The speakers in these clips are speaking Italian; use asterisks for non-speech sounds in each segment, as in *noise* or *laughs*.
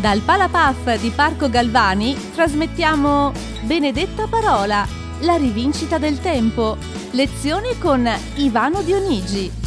Dal Palapaf di Parco Galvani trasmettiamo Benedetta Parola, la rivincita del tempo. Lezioni con Ivano Dionigi.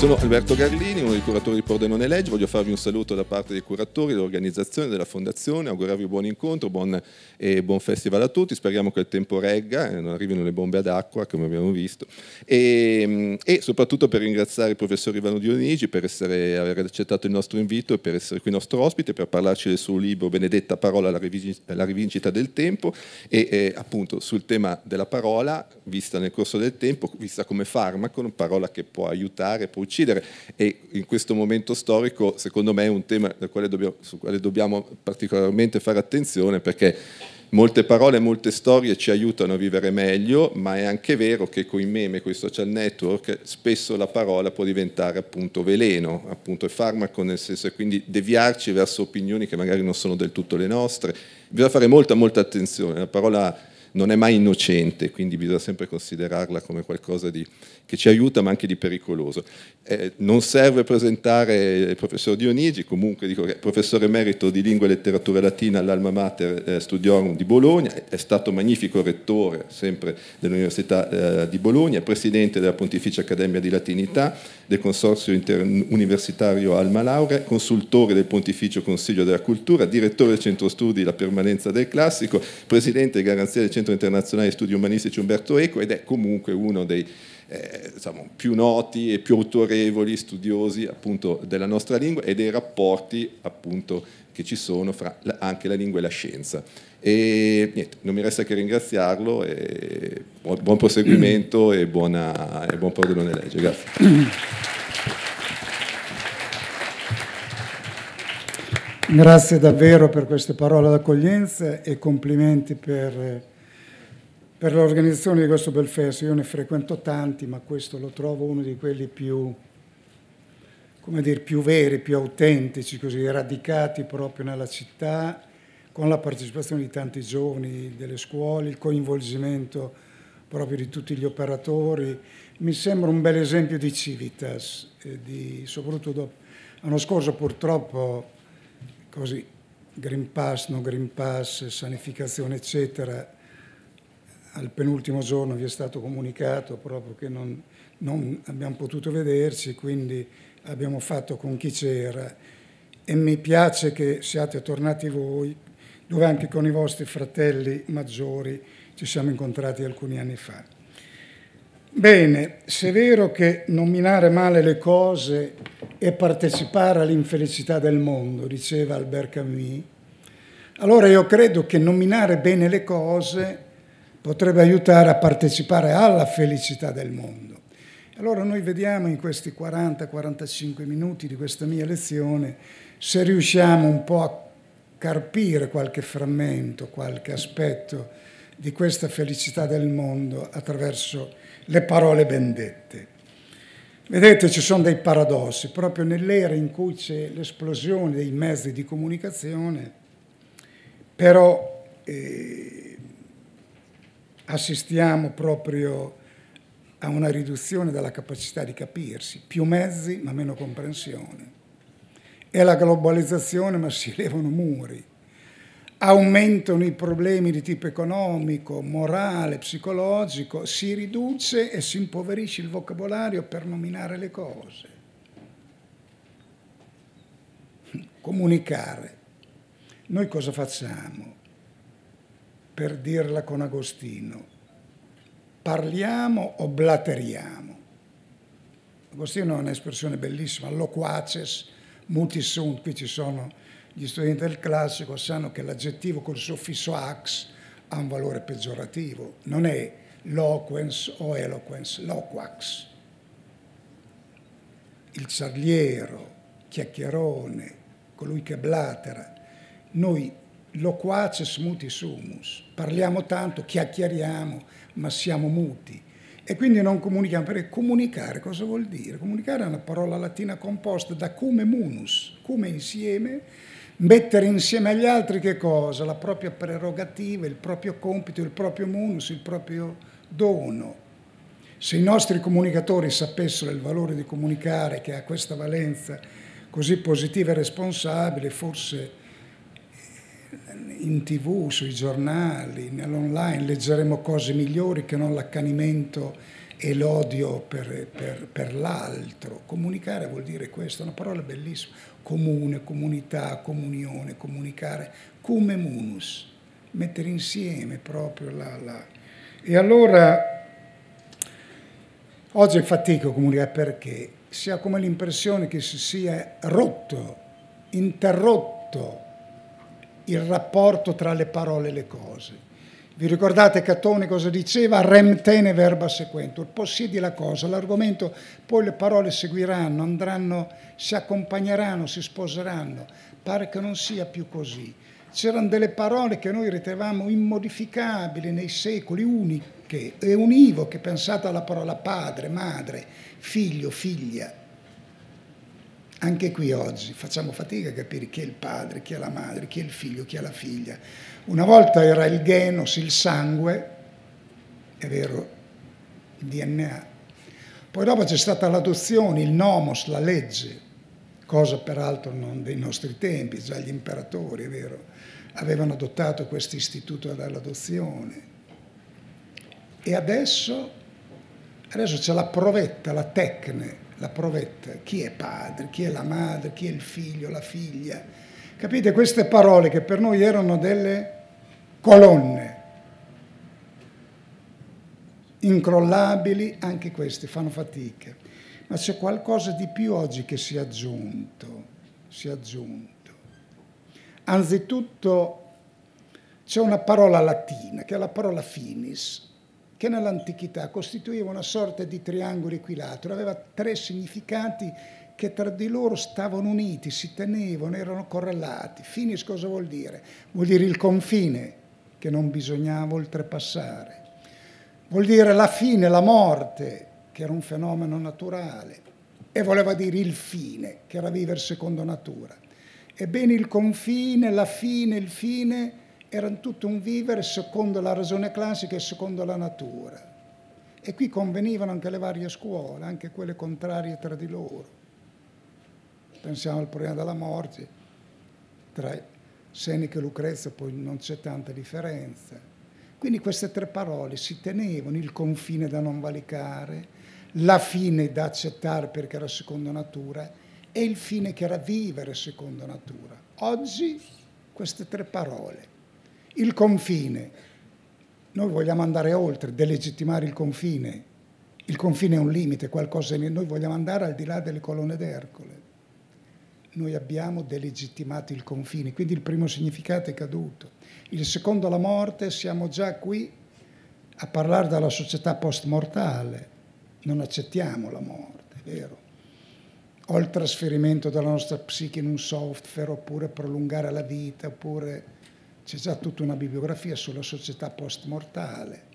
Sono Alberto Garlini, uno dei curatori di Pordenone Legge. Voglio farvi un saluto da parte dei curatori, dell'organizzazione, della fondazione, augurarvi buon incontro, buon, e buon festival a tutti. Speriamo che il tempo regga e non arrivino le bombe ad acqua, come abbiamo visto. E, e soprattutto per ringraziare il professor Ivano Dionigi per essere, aver accettato il nostro invito e per essere qui nostro ospite, per parlarci del suo libro Benedetta Parola, la rivincita, la rivincita del tempo e, e appunto sul tema della parola, vista nel corso del tempo, vista come farmaco, una parola che può aiutare, può uccidere e in questo momento storico secondo me è un tema quale sul quale dobbiamo particolarmente fare attenzione perché molte parole molte storie ci aiutano a vivere meglio, ma è anche vero che con i meme, con i social network, spesso la parola può diventare appunto veleno, appunto farmaco, nel senso e quindi deviarci verso opinioni che magari non sono del tutto le nostre. Bisogna fare molta, molta attenzione. La parola non è mai innocente, quindi bisogna sempre considerarla come qualcosa di, che ci aiuta ma anche di pericoloso. Eh, non serve presentare il professor Dionigi, comunque dico che è professore emerito di lingua e letteratura latina all'Alma Mater eh, Studiorum di Bologna, è stato magnifico rettore sempre dell'Università eh, di Bologna, presidente della Pontificia Accademia di Latinità, del Consorzio Universitario Alma Laurea, consultore del Pontificio Consiglio della Cultura, direttore del Centro Studi La Permanenza del Classico, presidente di garanzia del Centro Internazionale di Studi Umanistici Umberto Eco ed è comunque uno dei eh, diciamo, più noti e più autorevoli studiosi appunto della nostra lingua e dei rapporti appunto che ci sono fra anche la lingua e la scienza. E niente, non mi resta che ringraziarlo e buon, proseguimento e, buona, e buon prodotto legge. Grazie. Grazie davvero per queste parole d'accoglienza e complimenti per per l'organizzazione di questo bel festival. Io ne frequento tanti, ma questo lo trovo uno di quelli più, dire, più veri, più autentici, così radicati proprio nella città, con la partecipazione di tanti giovani delle scuole, il coinvolgimento proprio di tutti gli operatori. Mi sembra un bel esempio di civitas, di, soprattutto dopo. L'anno scorso purtroppo così, Green Pass, no Green Pass, sanificazione, eccetera, al penultimo giorno vi è stato comunicato proprio che non, non abbiamo potuto vederci, quindi abbiamo fatto con chi c'era e mi piace che siate tornati voi, dove anche con i vostri fratelli maggiori ci siamo incontrati alcuni anni fa. Bene, se è vero che nominare male le cose è partecipare all'infelicità del mondo, diceva Albert Camus, allora io credo che nominare bene le cose potrebbe aiutare a partecipare alla felicità del mondo. Allora noi vediamo in questi 40-45 minuti di questa mia lezione se riusciamo un po' a carpire qualche frammento, qualche aspetto di questa felicità del mondo attraverso le parole bendette. Vedete, ci sono dei paradossi, proprio nell'era in cui c'è l'esplosione dei mezzi di comunicazione, però eh, assistiamo proprio a una riduzione della capacità di capirsi, più mezzi ma meno comprensione. È la globalizzazione ma si elevano muri, aumentano i problemi di tipo economico, morale, psicologico, si riduce e si impoverisce il vocabolario per nominare le cose. Comunicare. Noi cosa facciamo? per dirla con Agostino, parliamo o blateriamo? Agostino ha un'espressione bellissima, loquaces, muti sunt, qui ci sono gli studenti del classico, sanno che l'aggettivo col suffisso ax ha un valore peggiorativo, non è loquens o eloquence, loquax. Il ciarliero, chiacchierone, colui che blatera. Noi loquaces muti sumus, parliamo tanto, chiacchieriamo, ma siamo muti. E quindi non comunichiamo, perché comunicare cosa vuol dire? Comunicare è una parola latina composta da cume munus, cume insieme, mettere insieme agli altri che cosa? La propria prerogativa, il proprio compito, il proprio munus, il proprio dono. Se i nostri comunicatori sapessero il valore di comunicare, che ha questa valenza, così positiva e responsabile, forse in tv, sui giornali, nell'online leggeremo cose migliori che non l'accanimento e l'odio per, per, per, l'altro. Comunicare vuol dire questo, è una parola bellissima. Comune, comunità, comunione, comunicare, come munus, mettere insieme proprio la... la. E allora oggi fatico a comunicare perché si ha come l'impressione che si sia rotto, interrotto il rapporto tra le parole e le cose. Vi ricordate Catone cosa diceva? Remtene verba sequentur, possiedi la cosa, l'argomento, poi le parole seguiranno, andranno, si accompagneranno, si sposeranno. Pare che non sia più così. C'erano delle parole che noi ritenevamo immodificabili nei secoli, uniche e univoche, pensate alla parola padre, madre, figlio, figlia. Anche qui oggi facciamo fatica a capire chi è il padre, chi è la madre, chi è il figlio, chi è la figlia. Una volta era il genos, il sangue, è vero, il DNA. Poi dopo c'è stata l'adozione, il nomos, la legge, cosa peraltro non dei nostri tempi, già gli imperatori, è vero, avevano adottato questo istituto dell'adozione. E adesso, adesso c'è la provetta, la tecne, la provetta, chi è padre, chi è la madre, chi è il figlio, la figlia. Capite queste parole che per noi erano delle colonne incrollabili, anche queste fanno fatica. Ma c'è qualcosa di più oggi che si è aggiunto, si è aggiunto. Anzitutto c'è una parola latina, che è la parola finis, che nell'antichità costituiva una sorta di triangolo equilatero, aveva tre significati che tra di loro stavano uniti, si tenevano, erano correlati. Finis cosa vuol dire? Vuol dire il confine che non bisognava oltrepassare. Vuol dire la fine, la morte, che era un fenomeno naturale. E voleva dire il fine, che era vivere secondo natura. Ebbene il confine, la fine, il fine erano tutto un vivere secondo la ragione classica e secondo la natura. E qui convenivano anche le varie scuole, anche quelle contrarie tra di loro. Pensiamo al problema della morte, tra Seneca e Lucrezia poi non c'è tanta differenza. Quindi queste tre parole si tenevano, il confine da non valicare, la fine da accettare perché era secondo natura e il fine che era vivere secondo natura. Oggi queste tre parole il confine. Noi vogliamo andare oltre, delegittimare il confine. Il confine è un limite, qualcosa che noi vogliamo andare al di là delle colonne d'Ercole. Noi abbiamo delegittimato il confine, quindi il primo significato è caduto. Il secondo, la morte, siamo già qui a parlare della società post-mortale. Non accettiamo la morte, vero. O il trasferimento della nostra psiche in un software, oppure prolungare la vita, oppure c'è già tutta una bibliografia sulla società post-mortale.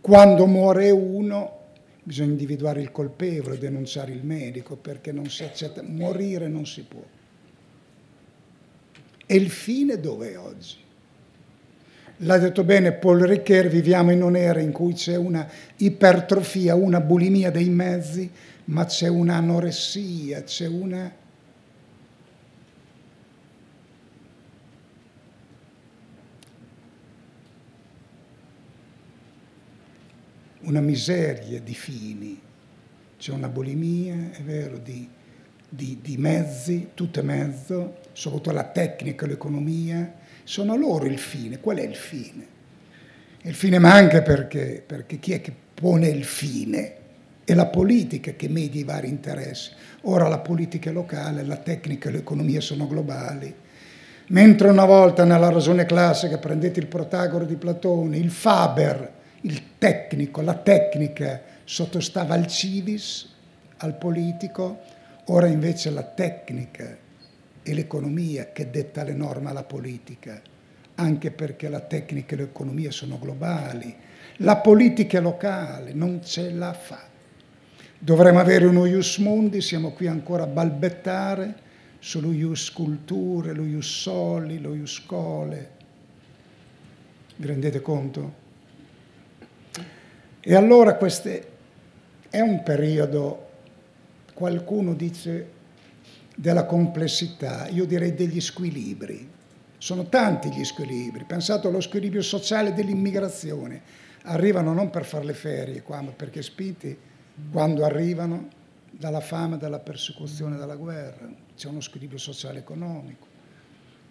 Quando muore uno bisogna individuare il colpevole, denunciare il medico perché non si accetta, morire non si può. E il fine dove è oggi? L'ha detto bene Paul Ricoeur, viviamo in un'era in cui c'è una ipertrofia, una bulimia dei mezzi, ma c'è un'anoressia, c'è una una miseria di fini, c'è una bulimia, è vero, di, di, di mezzi, tutto è mezzo, soprattutto la tecnica, l'economia, sono loro il fine. Qual è il fine? Il fine manca perché, perché chi è che pone il fine? È la politica che media i vari interessi. Ora la politica è locale, la tecnica e l'economia sono globali. Mentre una volta nella ragione classica, prendete il Protagoro di Platone, il Faber, il tecnico, la tecnica sottostava al civis, al politico, ora invece la tecnica e l'economia che detta le norme alla politica, anche perché la tecnica e l'economia sono globali, la politica è locale, non ce la fa. Dovremmo avere uno ius mundi, siamo qui ancora a balbettare sullo ius culture, lo ius soli, lo ius scole. Vi rendete conto? E allora questo è un periodo, qualcuno dice della complessità, io direi degli squilibri. Sono tanti gli squilibri. Pensate allo squilibrio sociale dell'immigrazione. Arrivano non per fare le ferie qua, ma perché spinti quando arrivano dalla fame, dalla persecuzione, dalla guerra. C'è uno squilibrio sociale economico.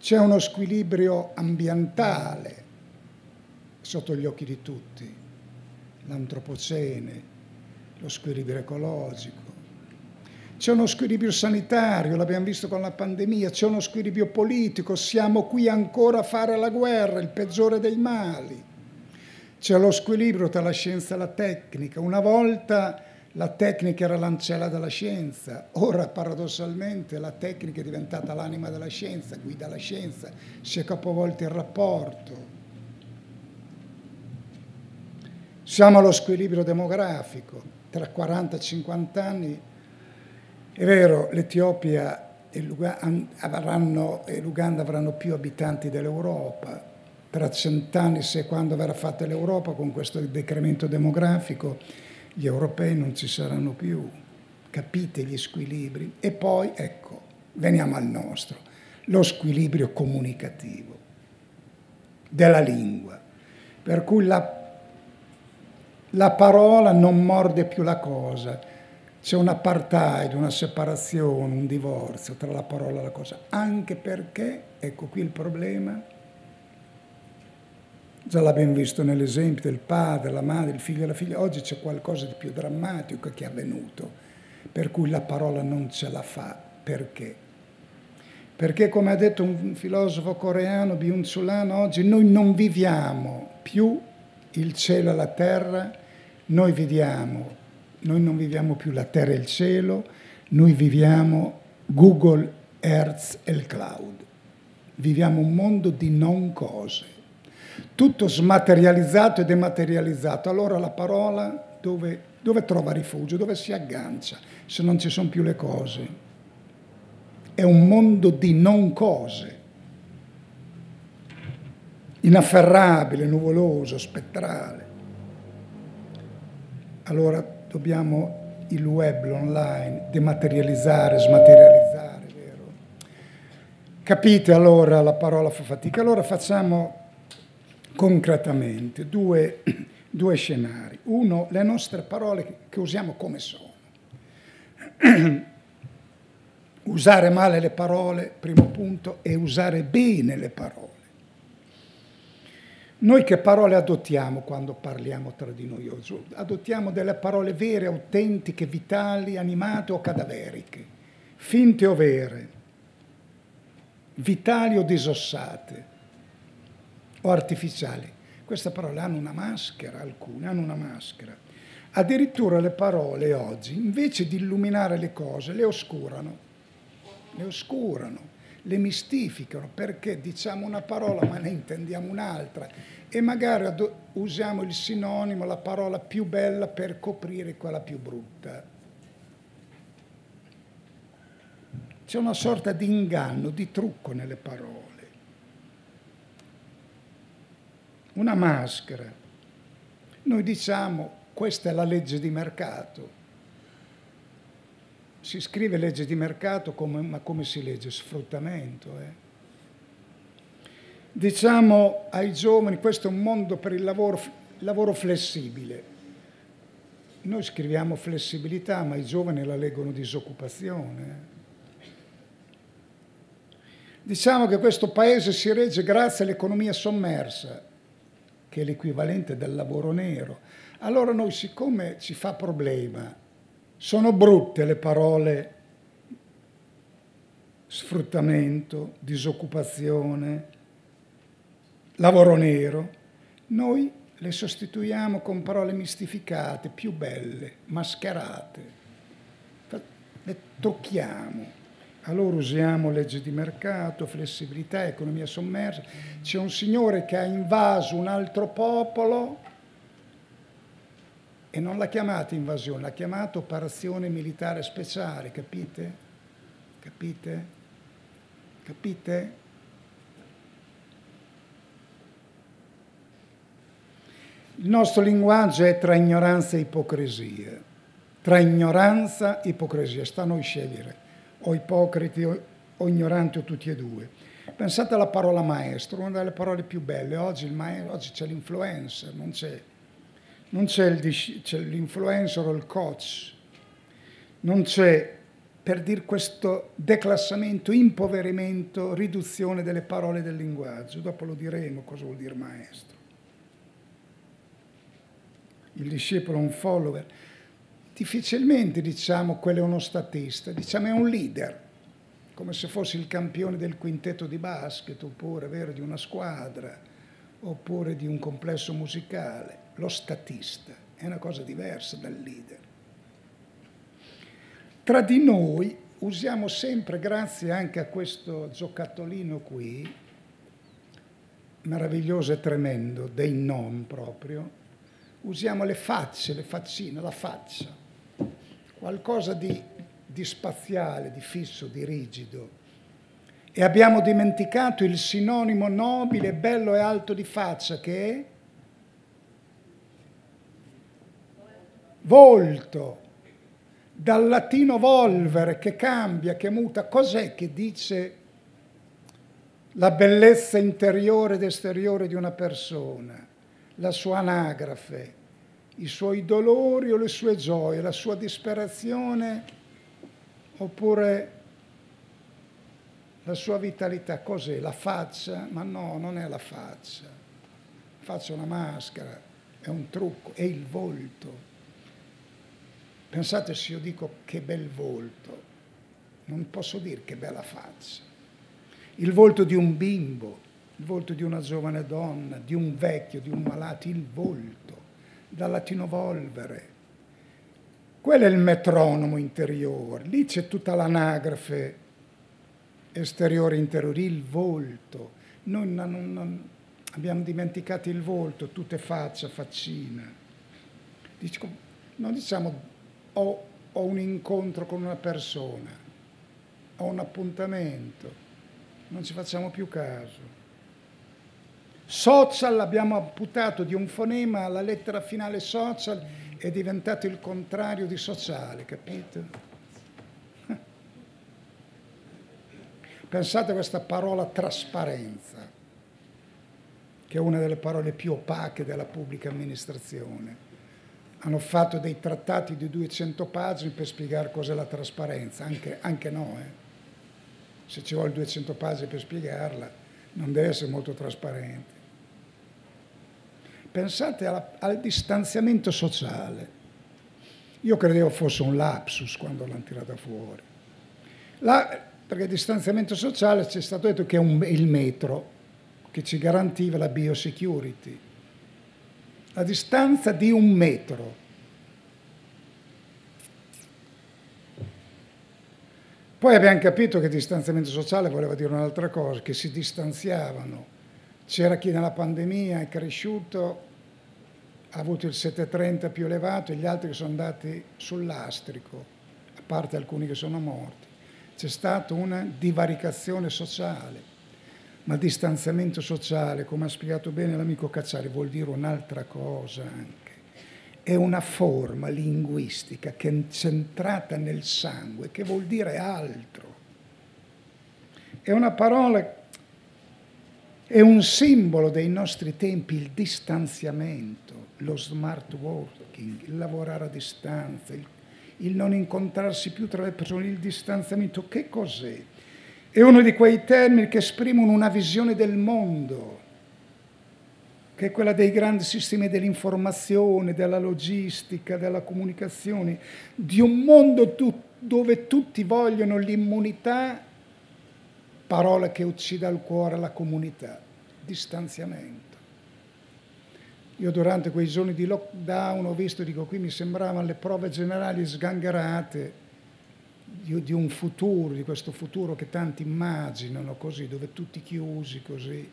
C'è uno squilibrio ambientale sotto gli occhi di tutti. L'antropocene, lo squilibrio ecologico, c'è uno squilibrio sanitario, l'abbiamo visto con la pandemia, c'è uno squilibrio politico, siamo qui ancora a fare la guerra, il peggiore dei mali. C'è lo squilibrio tra la scienza e la tecnica. Una volta la tecnica era l'ancella della scienza, ora paradossalmente la tecnica è diventata l'anima della scienza, guida la scienza, si è capovolto il rapporto. Siamo allo squilibrio demografico, tra 40 e 50 anni è vero, l'Etiopia e l'Uganda avranno più abitanti dell'Europa. Tra cent'anni, se quando verrà fatta l'Europa, con questo decremento demografico, gli europei non ci saranno più. Capite gli squilibri? E poi, ecco, veniamo al nostro, lo squilibrio comunicativo della lingua, per cui la, la parola non morde più la cosa c'è un apartheid, una separazione, un divorzio tra la parola e la cosa, anche perché, ecco qui il problema, già l'abbiamo visto nell'esempio del padre, la madre, il figlio e la figlia, oggi c'è qualcosa di più drammatico che è avvenuto, per cui la parola non ce la fa. Perché? Perché come ha detto un filosofo coreano, Byung-Chul oggi noi non viviamo più il cielo e la terra, noi viviamo noi non viviamo più la terra e il cielo, noi viviamo Google, Earth e il cloud. Viviamo un mondo di non cose, tutto smaterializzato e dematerializzato. Allora la parola dove, dove trova rifugio, dove si aggancia, se non ci sono più le cose? È un mondo di non cose, inafferrabile, nuvoloso, spettrale. Allora dobbiamo il web, l'online, dematerializzare, smaterializzare, vero? Capite allora la parola fa fatica? Allora facciamo concretamente due, *clears throat* due scenari. Uno, le nostre parole che usiamo come sono. *clears throat* usare male le parole, primo punto, e usare bene le parole. Noi che parole adottiamo quando parliamo tra di noi? Adottiamo delle parole vere, autentiche, vitali, animate o cadaveriche, finte o vere, vitali o disossate o artificiali. Queste parole hanno una maschera, alcune hanno una maschera. Addirittura le parole oggi, invece di illuminare le cose, le oscurano, le oscurano le mistificano perché diciamo una parola ma ne intendiamo un'altra e magari usiamo il sinonimo, la parola più bella per coprire quella più brutta. C'è una sorta di inganno, di trucco nelle parole. Una maschera. Noi diciamo questa è la legge di mercato si scrive legge di mercato, come, ma come si legge? Sfruttamento. Eh? Diciamo ai giovani, questo è un mondo per il lavoro, lavoro flessibile. Noi scriviamo flessibilità, ma i giovani la leggono disoccupazione. Eh? Diciamo che questo paese si regge grazie all'economia sommersa, che è l'equivalente del lavoro nero. Allora noi, siccome ci fa problema sono brutte le parole sfruttamento, disoccupazione, lavoro nero. Noi le sostituiamo con parole mistificate, più belle, mascherate. Le tocchiamo. Allora usiamo legge di mercato, flessibilità, economia sommersa. C'è un signore che ha invaso un altro popolo e non l'ha chiamata invasione, l'ha chiamata operazione militare speciale, capite? Capite? Capite? Il nostro linguaggio è tra ignoranza e ipocrisia, tra ignoranza e ipocrisia, sta a noi scegliere. o ipocriti o, ignoranti o tutti e due. Pensate alla parola maestro, una delle parole più belle. Oggi, maestro, oggi c'è l'influencer, non c'è, non c'è, il, c'è l'influencer o il coach, non c'è per dire questo declassamento, impoverimento, riduzione delle parole del linguaggio. Dopo lo diremo cosa vuol dire maestro. Il discepolo è un follower. Difficilmente diciamo quello è uno statista, diciamo è un leader, come se fosse il campione del quintetto di basket oppure vero, di una squadra oppure di un complesso musicale. Lo statista è una cosa diversa dal leader. Tra di noi usiamo sempre, grazie anche a questo giocattolino qui, meraviglioso e tremendo, dei non proprio, usiamo le facce, le faccine, la faccia, qualcosa di, di spaziale, di fisso, di rigido. E abbiamo dimenticato il sinonimo nobile, bello e alto di faccia che è volto dal latino volvere che cambia, che muta, cos'è che dice la bellezza interiore ed esteriore di una persona, la sua anagrafe, i suoi dolori o le sue gioie, la sua disperazione oppure la sua vitalità, cos'è? La faccia? Ma no, non è la faccia. La faccia una maschera, è un trucco, è il volto. Pensate se io dico che bel volto, non posso dire che bella faccia. Il volto di un bimbo, il volto di una giovane donna, di un vecchio, di un malato, il volto, dal latino volvere. Quello è il metronomo interiore, lì c'è tutta l'anagrafe esteriore interiore, il volto. Noi non, non, abbiamo dimenticato il volto, tutta faccia, faccina. Dico, non diciamo ho, ho un incontro con una persona, ho un appuntamento, non ci facciamo più caso. Social l'abbiamo amputato di un fonema alla lettera finale social, è diventato il contrario di sociale, capito? *laughs* Pensate a questa parola trasparenza, che è una delle parole più opache della pubblica amministrazione hanno fatto dei trattati di 200 pagine per spiegare cos'è la trasparenza, anche, anche no. Eh. Se ci vuole 200 pagine per spiegarla, non deve essere molto trasparente. Pensate alla, al distanziamento sociale. Io credevo fosse un lapsus quando l'hanno tirata fuori. La, perché il distanziamento sociale ci è stato detto che è un, il metro che ci garantiva la biosecurity a distanza di un metro. Poi abbiamo capito che distanziamento sociale voleva dire un'altra cosa, che si distanziavano. C'era chi nella pandemia è cresciuto, ha avuto il 730 più elevato e gli altri che sono andati sul lastrico, a parte alcuni che sono morti. C'è stata una divaricazione sociale ma distanziamento sociale, come ha spiegato bene l'amico Cacciari, vuol dire un'altra cosa anche. È una forma linguistica che è centrata nel sangue, che vuol dire altro. È una parola, è un simbolo dei nostri tempi, il distanziamento, lo smart working, il lavorare a distanza, il, il non incontrarsi più tra le persone, il distanziamento. Che cos'è? È uno di quei termini che esprimono una visione del mondo, che è quella dei grandi sistemi dell'informazione, della logistica, della comunicazione, di un mondo tu, dove tutti vogliono l'immunità, parola che uccide al cuore la comunità, distanziamento. Io durante quei giorni di lockdown ho visto, dico qui mi sembravano le prove generali sgangherate di, di un futuro, di questo futuro che tanti immaginano così, dove tutti chiusi così.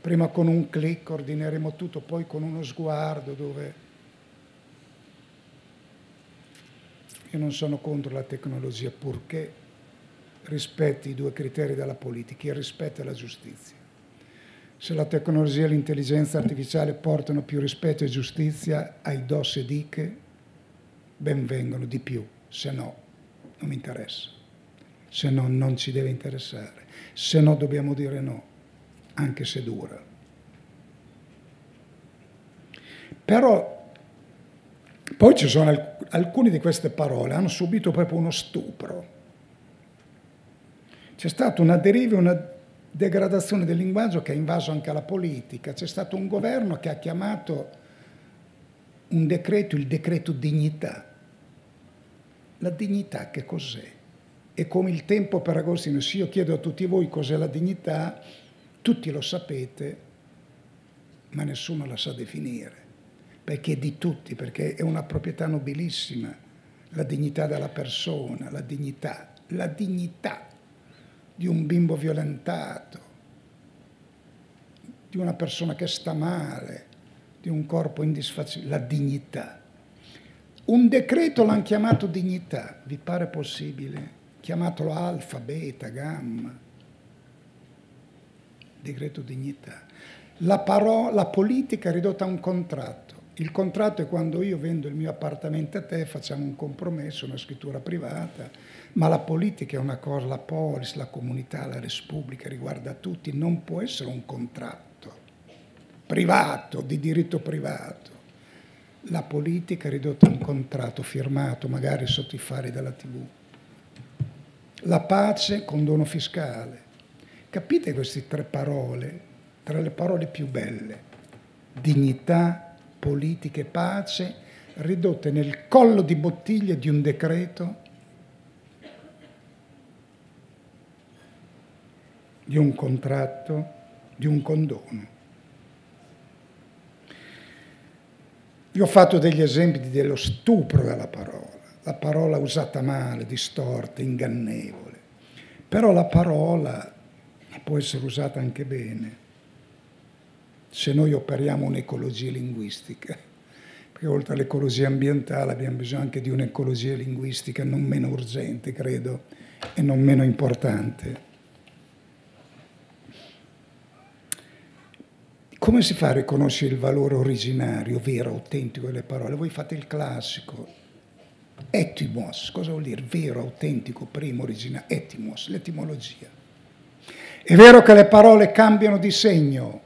Prima con un clic ordineremo tutto, poi con uno sguardo dove... Io non sono contro la tecnologia purché rispetti i due criteri della politica, il rispetto e la giustizia. Se la tecnologia e l'intelligenza artificiale portano più rispetto e giustizia ai DOS e DICE, ben vengono di più, se no non mi interessa. se no non ci deve interessare, se no dobbiamo dire no, anche se dura. Però poi ci sono alc- alcune di queste parole, hanno subito proprio uno stupro. C'è stata una deriva, una degradazione del linguaggio che ha invaso anche la politica. C'è stato un governo che ha chiamato un decreto il decreto dignità. La dignità che cos'è? E come il tempo per Agostino, se io chiedo a tutti voi cos'è la dignità, tutti lo sapete, ma nessuno la sa definire, perché è di tutti, perché è una proprietà nobilissima, la dignità della persona, la dignità, la dignità di un bimbo violentato, di una persona che sta male, di un corpo indisfacente, la dignità. Un decreto l'hanno chiamato dignità, vi pare possibile? Chiamatelo alfa, beta, gamma. Decreto dignità. La, parola, la politica è ridotta a un contratto. Il contratto è quando io vendo il mio appartamento a te, facciamo un compromesso, una scrittura privata, ma la politica è una cosa, la polis, la comunità, la repubblica riguarda tutti, non può essere un contratto privato, di diritto privato. La politica ridotta a un contratto firmato magari sotto i fari della TV. La pace, condono fiscale. Capite queste tre parole, tra le parole più belle? Dignità, politica e pace, ridotte nel collo di bottiglia di un decreto di un contratto, di un condono. Vi ho fatto degli esempi dello stupro della parola, la parola usata male, distorta, ingannevole, però la parola può essere usata anche bene se noi operiamo un'ecologia linguistica, perché oltre all'ecologia ambientale abbiamo bisogno anche di un'ecologia linguistica non meno urgente, credo, e non meno importante. Come si fa a riconoscere il valore originario, vero, autentico delle parole? Voi fate il classico, etimos, cosa vuol dire? Vero, autentico, primo, originale, etimos, l'etimologia. È vero che le parole cambiano di segno,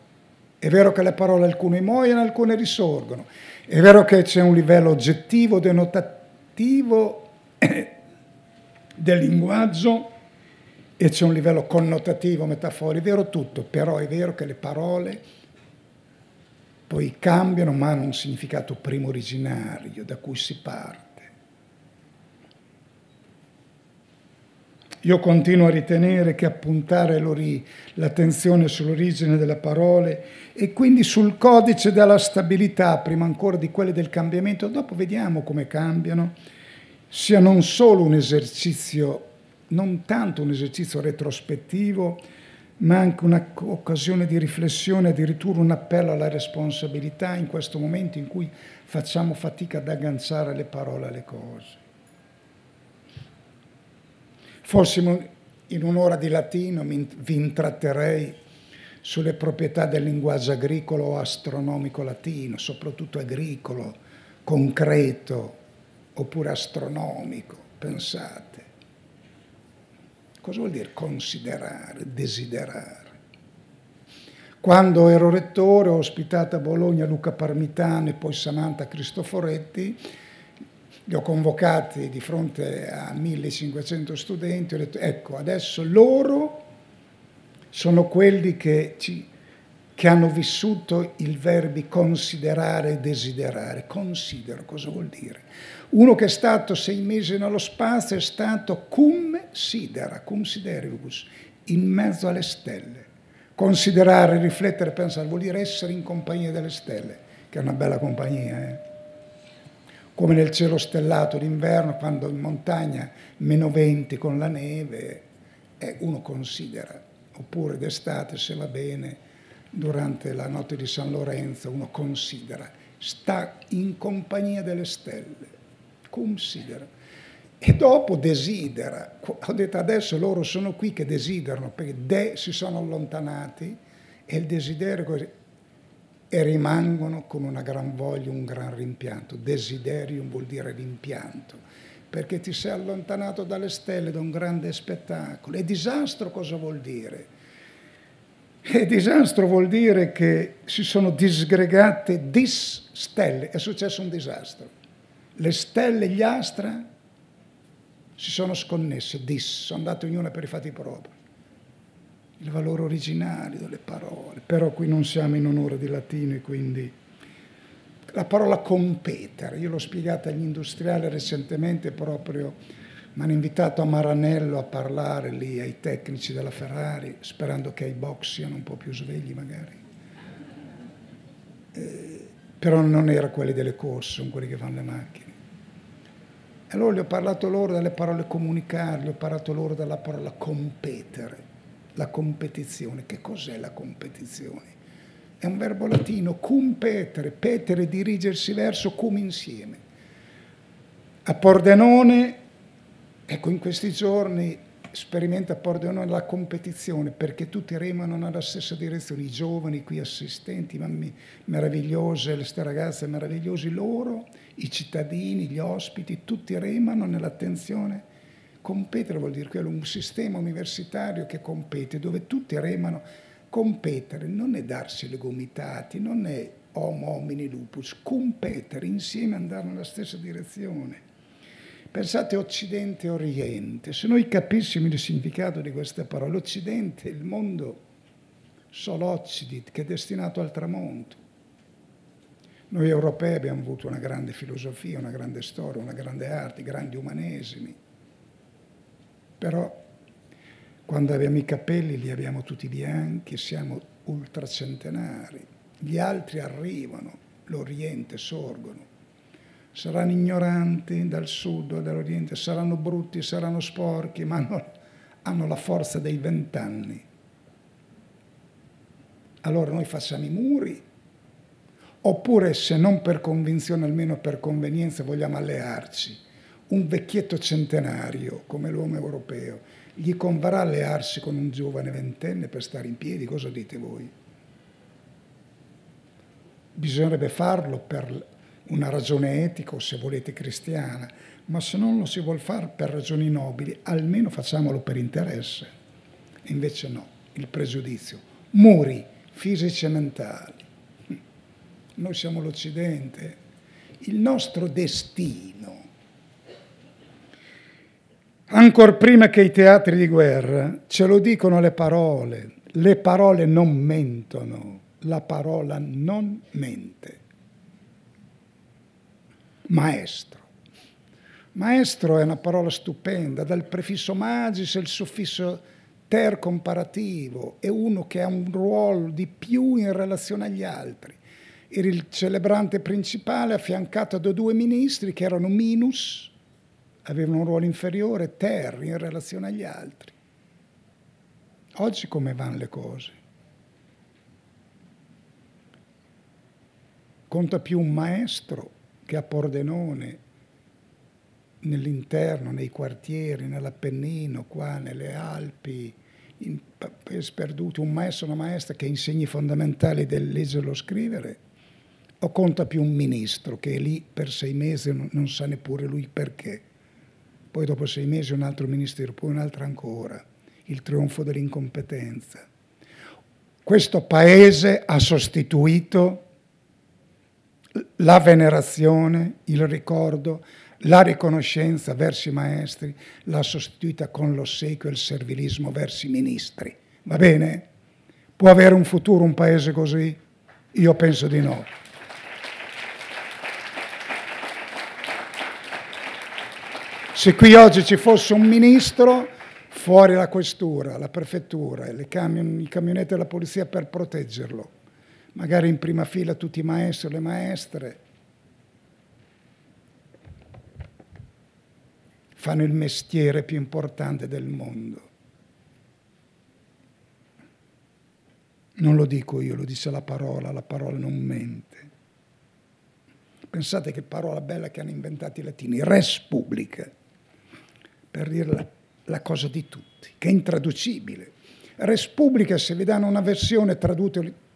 è vero che le parole alcune muoiono, alcune risorgono, è vero che c'è un livello oggettivo, denotativo *coughs* del linguaggio e c'è un livello connotativo, metaforico, è vero tutto, però è vero che le parole poi cambiano ma hanno un significato primo originario da cui si parte. Io continuo a ritenere che appuntare l'attenzione sull'origine delle parole e quindi sul codice della stabilità, prima ancora di quelle del cambiamento, dopo vediamo come cambiano, sia non solo un esercizio, non tanto un esercizio retrospettivo, ma anche un'occasione di riflessione, addirittura un appello alla responsabilità in questo momento in cui facciamo fatica ad agganciare le parole alle cose. Fossimo in un'ora di latino, vi intratterei sulle proprietà del linguaggio agricolo o astronomico latino, soprattutto agricolo, concreto oppure astronomico, pensate. Cosa vuol dire considerare, desiderare? Quando ero rettore ho ospitato a Bologna Luca Parmitano e poi Samantha Cristoforetti, li ho convocati di fronte a 1500 studenti, ho detto ecco adesso loro sono quelli che, ci, che hanno vissuto il verbi considerare e desiderare. Considero cosa vuol dire? Uno che è stato sei mesi nello spazio è stato cum sidera, cum sideribus, in mezzo alle stelle. Considerare, riflettere, pensare, vuol dire essere in compagnia delle stelle, che è una bella compagnia. Eh? Come nel cielo stellato d'inverno, quando in montagna meno 20 con la neve, eh, uno considera. Oppure d'estate, se va bene, durante la notte di San Lorenzo, uno considera, sta in compagnia delle stelle considera. E dopo desidera. Ho detto adesso loro sono qui che desiderano, perché de si sono allontanati e il desiderio così, e rimangono con una gran voglia, un gran rimpianto. Desiderium vuol dire rimpianto. perché ti sei allontanato dalle stelle da un grande spettacolo. E disastro cosa vuol dire? E disastro vuol dire che si sono disgregate dis stelle, è successo un disastro. Le stelle e gli astra si sono sconnesse, dis, sono andate ognuna per i fatti propri. Il valore originario delle parole, però qui non siamo in onore di latino e quindi la parola competere, io l'ho spiegata agli industriali recentemente proprio, mi hanno invitato a Maranello a parlare lì ai tecnici della Ferrari, sperando che i box siano un po' più svegli magari. Eh, però non erano quelli delle corse, sono quelli che fanno le macchine. Allora gli ho parlato loro delle parole comunicare, gli ho parlato loro della parola competere, la competizione. Che cos'è la competizione? è un verbo latino, cum petere, dirigersi verso, cum insieme. A Pordenone, ecco in questi giorni sperimenta Pordenone la competizione perché tutti remano nella stessa direzione, i giovani qui assistenti, mamme meravigliose, queste ragazze meravigliose, loro, i cittadini, gli ospiti, tutti remano nell'attenzione. Competere vuol dire è un sistema universitario che compete, dove tutti remano Competere non è darsi le gomitati, non è homo homini lupus, competere insieme andare nella stessa direzione. Pensate Occidente e Oriente, se noi capissimo il significato di queste parole, l'Occidente, il mondo solo occidit che è destinato al tramonto. Noi europei abbiamo avuto una grande filosofia, una grande storia, una grande arte, grandi umanesimi, però quando abbiamo i capelli li abbiamo tutti bianchi, siamo ultracentenari. Gli altri arrivano, l'Oriente sorgono. Saranno ignoranti dal sud o dall'Oriente, saranno brutti, saranno sporchi, ma hanno, hanno la forza dei vent'anni. Allora noi facciamo i muri, oppure se non per convinzione, almeno per convenienza, vogliamo allearci. Un vecchietto centenario come l'uomo europeo gli converrà allearsi con un giovane ventenne per stare in piedi? Cosa dite voi? Bisognerebbe farlo per una ragione etica o se volete cristiana, ma se non lo si vuole fare per ragioni nobili, almeno facciamolo per interesse. Invece no, il pregiudizio. Muri fisici e mentali. Noi siamo l'Occidente. Il nostro destino Ancora prima che i teatri di guerra ce lo dicono le parole. Le parole non mentono, la parola non mente. Maestro. Maestro è una parola stupenda, dal prefisso magis e il suffisso ter comparativo, è uno che ha un ruolo di più in relazione agli altri. Era il celebrante principale affiancato da due ministri che erano minus, avevano un ruolo inferiore, ter, in relazione agli altri. Oggi come vanno le cose? Conta più un maestro che a Pordenone, nell'interno, nei quartieri, nell'Appennino, qua nelle Alpi, in paesi un maestro o una maestra che insegni fondamentali del leggerlo scrivere, o conta più un ministro che è lì per sei mesi e non sa neppure lui perché? poi dopo sei mesi un altro ministero, poi un altro ancora, il trionfo dell'incompetenza. Questo paese ha sostituito la venerazione, il ricordo, la riconoscenza verso i maestri, l'ha sostituita con l'ossequio e il servilismo verso i ministri. Va bene? Può avere un futuro un paese così? Io penso di no. Se qui oggi ci fosse un ministro, fuori la questura, la prefettura, camion, i camionetti della polizia per proteggerlo, magari in prima fila tutti i maestri e le maestre, fanno il mestiere più importante del mondo. Non lo dico io, lo dice la parola, la parola non mente. Pensate che parola bella che hanno inventato i latini, res publica per dire la, la cosa di tutti, che è intraducibile. Res Publica, se vi danno una versione,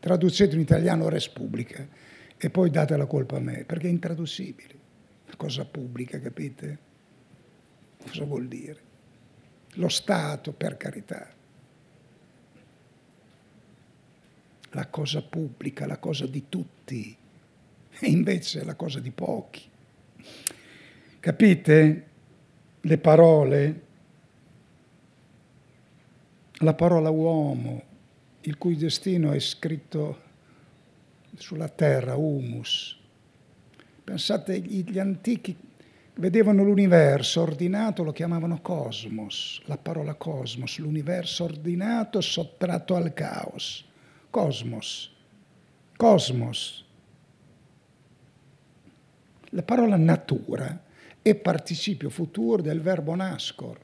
traducete in italiano Res Publica e poi date la colpa a me, perché è intraducibile. Cosa pubblica, capite? Cosa vuol dire? Lo Stato, per carità. La cosa pubblica, la cosa di tutti, e invece la cosa di pochi. Capite? Le parole, la parola uomo, il cui destino è scritto sulla terra, humus. Pensate, gli antichi vedevano l'universo ordinato, lo chiamavano cosmos, la parola cosmos, l'universo ordinato sottratto al caos. Cosmos, cosmos. La parola natura è participio futuro del verbo nascor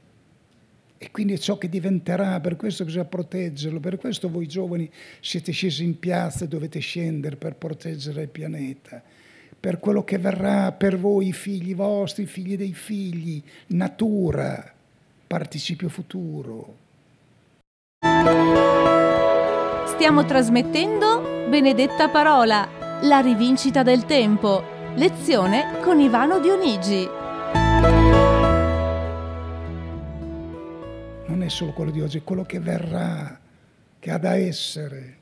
e quindi è ciò che diventerà, per questo bisogna proteggerlo, per questo voi giovani siete scesi in piazza e dovete scendere per proteggere il pianeta per quello che verrà per voi, i figli vostri, i figli dei figli, natura, participio futuro. Stiamo trasmettendo Benedetta Parola, la rivincita del tempo, lezione con Ivano Dionigi. È solo quello di oggi, è quello che verrà, che ha da essere,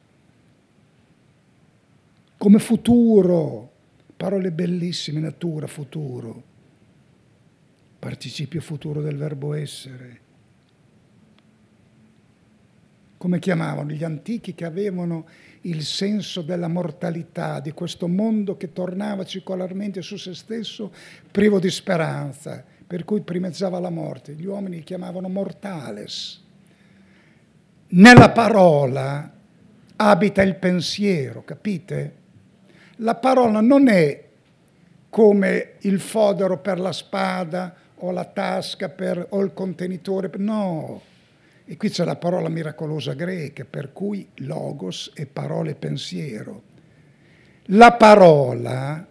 come futuro Parole bellissime, natura, futuro, participio futuro del verbo essere. Come chiamavano gli antichi che avevano il senso della mortalità, di questo mondo che tornava circolarmente su se stesso, privo di speranza, per cui primeggiava la morte. Gli uomini chiamavano mortales. Nella parola abita il pensiero, capite? La parola non è come il fodero per la spada o la tasca per, o il contenitore, no. E qui c'è la parola miracolosa greca, per cui logos è parola e pensiero. La parola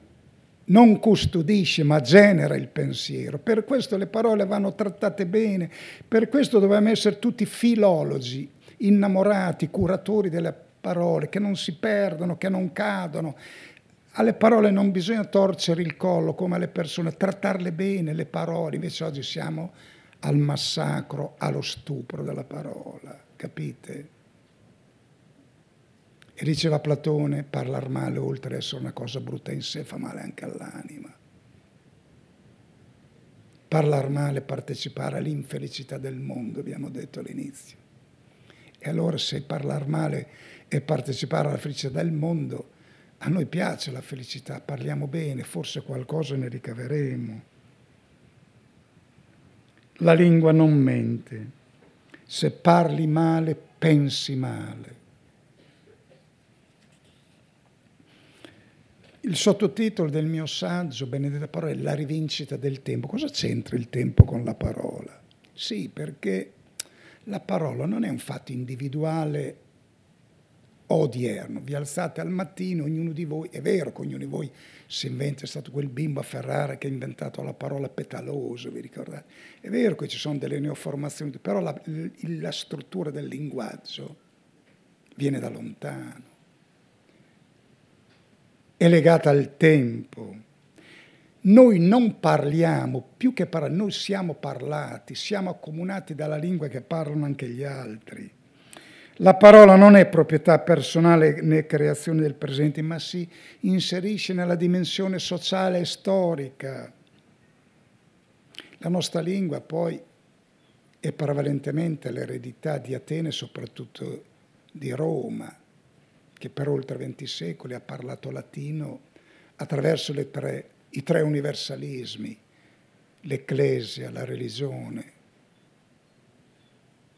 non custodisce ma genera il pensiero. Per questo le parole vanno trattate bene, per questo dobbiamo essere tutti filologi, innamorati, curatori delle parole, che non si perdono, che non cadono, alle parole non bisogna torcere il collo come alle persone, trattarle bene le parole, invece oggi siamo al massacro, allo stupro della parola, capite? E diceva Platone, parlare male oltre ad essere una cosa brutta in sé fa male anche all'anima. Parlare male, partecipare all'infelicità del mondo, abbiamo detto all'inizio. E allora se parlare male è partecipare alla felicità del mondo, a noi piace la felicità, parliamo bene, forse qualcosa ne ricaveremo. La lingua non mente. Se parli male, pensi male. Il sottotitolo del mio saggio, Benedetta Parola, è La rivincita del tempo. Cosa c'entra il tempo con la parola? Sì, perché la parola non è un fatto individuale odierno. Vi alzate al mattino, ognuno di voi, è vero che ognuno di voi si inventa, è stato quel bimbo a Ferrara che ha inventato la parola petaloso, vi ricordate? È vero che ci sono delle neoformazioni, però la, la struttura del linguaggio viene da lontano, è legata al tempo. Noi non parliamo, più che parlare, noi siamo parlati, siamo accomunati dalla lingua che parlano anche gli altri. La parola non è proprietà personale né creazione del presente, ma si inserisce nella dimensione sociale e storica. La nostra lingua poi è prevalentemente l'eredità di Atene, soprattutto di Roma, che per oltre 20 secoli ha parlato latino attraverso tre, i tre universalismi, l'ecclesia, la religione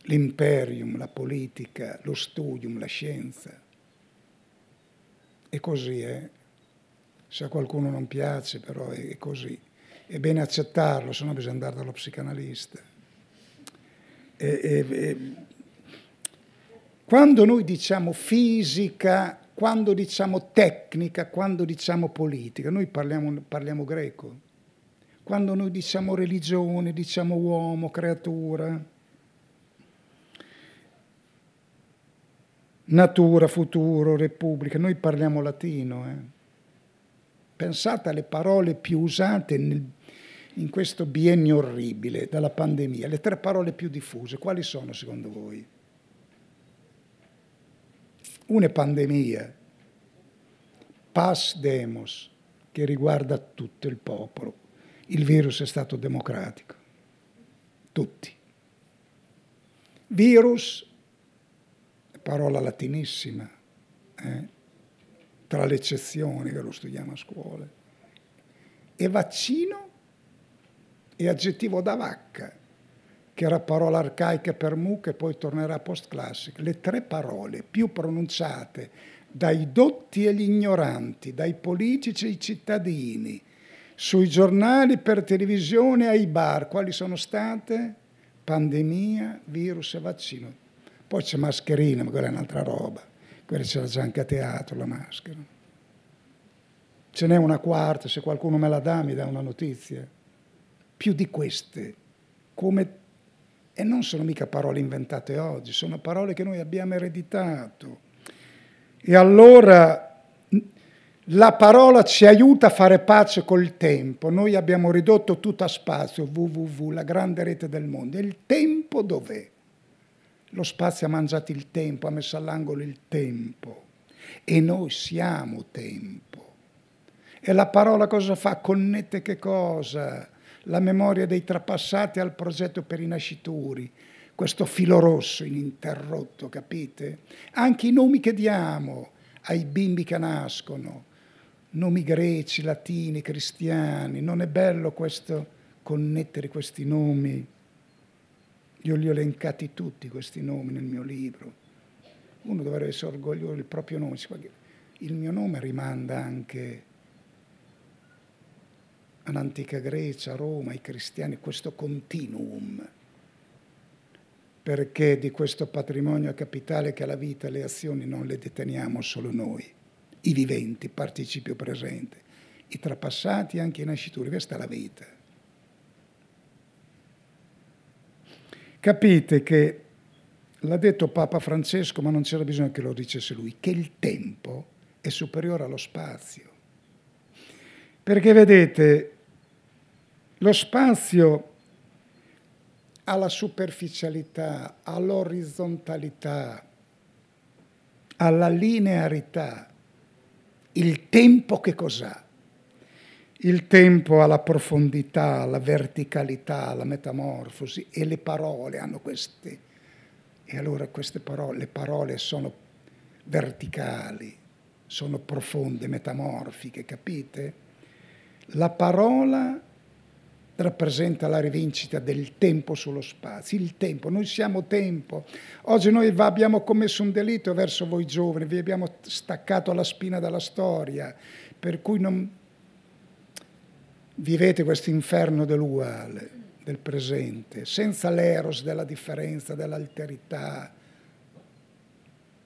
l'imperium, la politica, lo studium, la scienza. E così è. Se a qualcuno non piace, però è così. È bene accettarlo, se no bisogna andare dallo psicanalista. E, e, e, quando noi diciamo fisica, quando diciamo tecnica, quando diciamo politica, noi parliamo, parliamo greco. Quando noi diciamo religione, diciamo uomo, creatura, natura, futuro, repubblica. Noi parliamo latino. Eh. Pensate alle parole più usate nel, in questo biennio orribile dalla pandemia, le tre parole più diffuse, quali sono secondo voi? Una è pandemia, pas demos, che riguarda tutto il popolo. Il virus è stato democratico, tutti. Virus, parola latinissima, eh? tra le eccezioni che lo studiamo a scuola, e vaccino e aggettivo da vacca, che era parola arcaica per mu che poi tornerà post-classic. Le tre parole più pronunciate dai dotti e gli ignoranti, dai politici e ai cittadini, sui giornali, per televisione, ai bar, quali sono state? Pandemia, virus e vaccino. Poi c'è mascherina, ma quella è un'altra roba. Quella c'era già anche a teatro la maschera. Ce n'è una quarta, se qualcuno me la dà mi dà una notizia più di queste, come, e non sono mica parole inventate oggi, sono parole che noi abbiamo ereditato. E allora la parola ci aiuta a fare pace col tempo. Noi abbiamo ridotto tutto a spazio, www, la grande rete del mondo. E il tempo dov'è? Lo spazio ha mangiato il tempo, ha messo all'angolo il tempo. E noi siamo tempo. E la parola cosa fa? Connette che cosa? La memoria dei trapassati al progetto per i nascituri, questo filo rosso ininterrotto, capite? Anche i nomi che diamo ai bimbi che nascono, nomi greci, latini, cristiani, non è bello questo connettere questi nomi? Io li ho elencati tutti questi nomi nel mio libro. Uno dovrebbe essere orgoglioso del proprio nome. Il mio nome rimanda anche all'antica Grecia, Roma, ai cristiani, questo continuum, perché di questo patrimonio capitale che è la vita le azioni non le deteniamo solo noi, i viventi, participio presente, i trapassati e anche i nascituri, questa è la vita. Capite che l'ha detto Papa Francesco, ma non c'era bisogno che lo dicesse lui, che il tempo è superiore allo spazio. Perché vedete, lo spazio alla superficialità, all'orizzontalità, alla linearità. Il tempo che cos'ha? Il tempo alla profondità, alla verticalità, alla metamorfosi e le parole hanno queste. E allora queste parole, le parole sono verticali, sono profonde, metamorfiche, capite? La parola rappresenta la rivincita del tempo sullo spazio, il tempo, noi siamo tempo. Oggi noi abbiamo commesso un delitto verso voi giovani, vi abbiamo staccato la spina dalla storia, per cui non vivete questo inferno dell'uguale, del presente, senza l'eros della differenza, dell'alterità,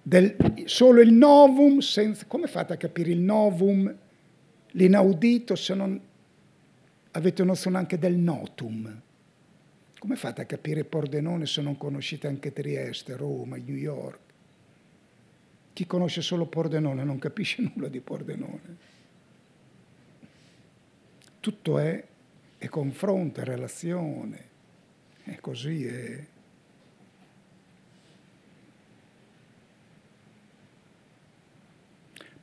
del, solo il novum, senza, come fate a capire il novum, l'inaudito se non avete nozione anche del notum. Come fate a capire Pordenone se non conoscete anche Trieste, Roma, New York? Chi conosce solo Pordenone non capisce *laughs* nulla di Pordenone. Tutto è, è confronto, è relazione, è così. È.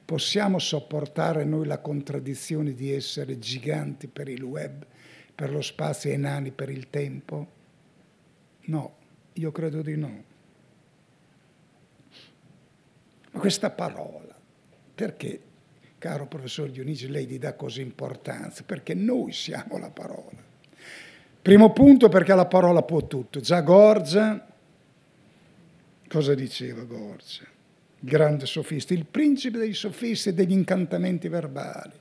Possiamo sopportare noi la contraddizione di essere giganti per il web, per lo spazio e nani per il tempo? No, io credo di no. Ma questa parola, perché, caro professor Dionigi, lei gli dà così importanza? Perché noi siamo la parola. Primo punto perché la parola può tutto. Già Gorgia, cosa diceva Gorgia? Grande sofista, il principe dei sofisti e degli incantamenti verbali.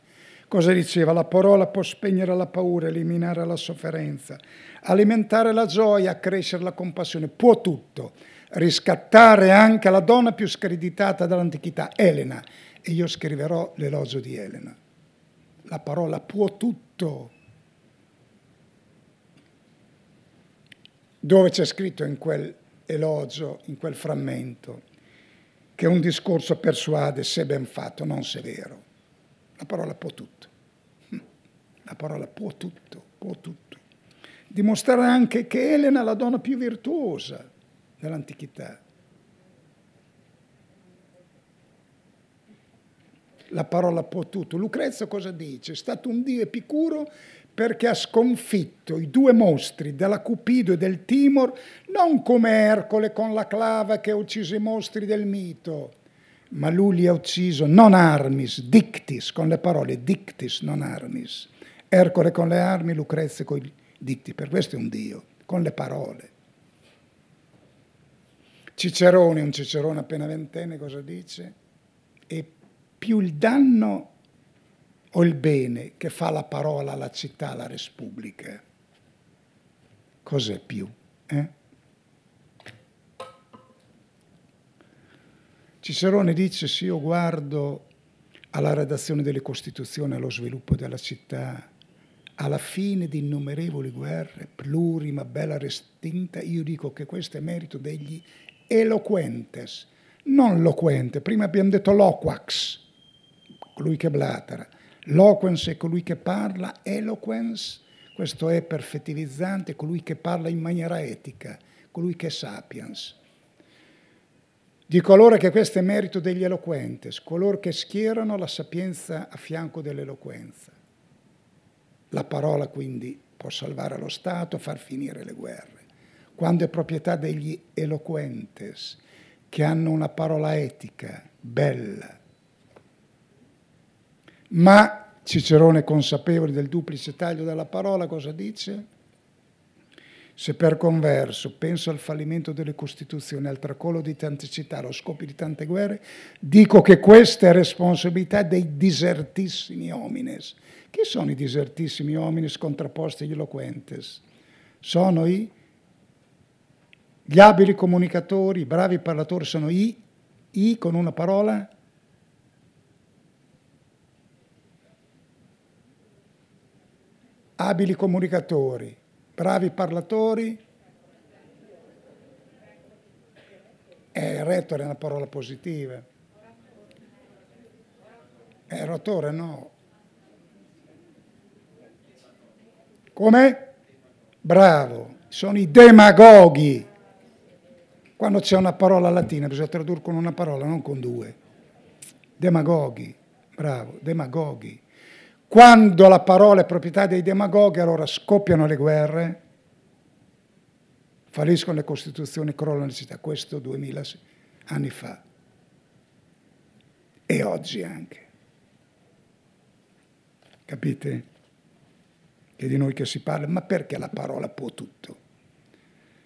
Cosa diceva? La parola può spegnere la paura, eliminare la sofferenza, alimentare la gioia, accrescere la compassione, può tutto, riscattare anche la donna più screditata dell'antichità, Elena. E io scriverò l'elogio di Elena. La parola può tutto. Dove c'è scritto in quel elogio, in quel frammento? Che un discorso persuade se ben fatto, non se vero. La parola può tutto. La parola può tutto. può tutto. Dimostrare anche che Elena è la donna più virtuosa dell'antichità. La parola può tutto. Lucrezia cosa dice? È stato un dio epicuro perché ha sconfitto i due mostri della Cupido e del Timor, non come Ercole con la clava che ha ucciso i mostri del mito, ma lui li ha ucciso non armis, dictis, con le parole dictis, non armis. Ercole con le armi, Lucrezia con i dicti, per questo è un dio, con le parole. Cicerone, un Cicerone appena ventenne, cosa dice? È più il danno o il bene che fa la parola alla città, alla Repubblica? Cos'è più? Eh? Cicerone dice se io guardo alla redazione delle Costituzioni, allo sviluppo della città, alla fine di innumerevoli guerre, plurima, bella restinta, io dico che questo è merito degli eloquentes, non loquente, prima abbiamo detto loquax, colui che blatera, loquens è colui che parla, eloquens, questo è perfettivizzante, colui che parla in maniera etica, colui che è sapiens. Dico allora che questo è merito degli eloquentes, coloro che schierano la sapienza a fianco dell'eloquenza. La parola quindi può salvare lo Stato, far finire le guerre. Quando è proprietà degli eloquentes, che hanno una parola etica, bella. Ma Cicerone, consapevole del duplice taglio della parola, cosa dice? Se per converso penso al fallimento delle Costituzioni, al tracollo di tante città, allo scoppio di tante guerre, dico che questa è responsabilità dei disertissimi homines. Chi sono i disertissimi homines contrapposti agli eloquentes? Sono i, gli abili comunicatori, i bravi parlatori, sono i, i con una parola? Abili comunicatori bravi parlatori. Eh, rettore è una parola positiva. Eh, rotore no. Come? Bravo, sono i demagoghi. Quando c'è una parola latina bisogna tradurre con una parola, non con due. Demagoghi, bravo, demagoghi. Quando la parola è proprietà dei demagoghi, allora scoppiano le guerre, falliscono le costituzioni, crollano le città. Questo duemila anni fa. E oggi anche. Capite? Che di noi che si parla, ma perché la parola può tutto?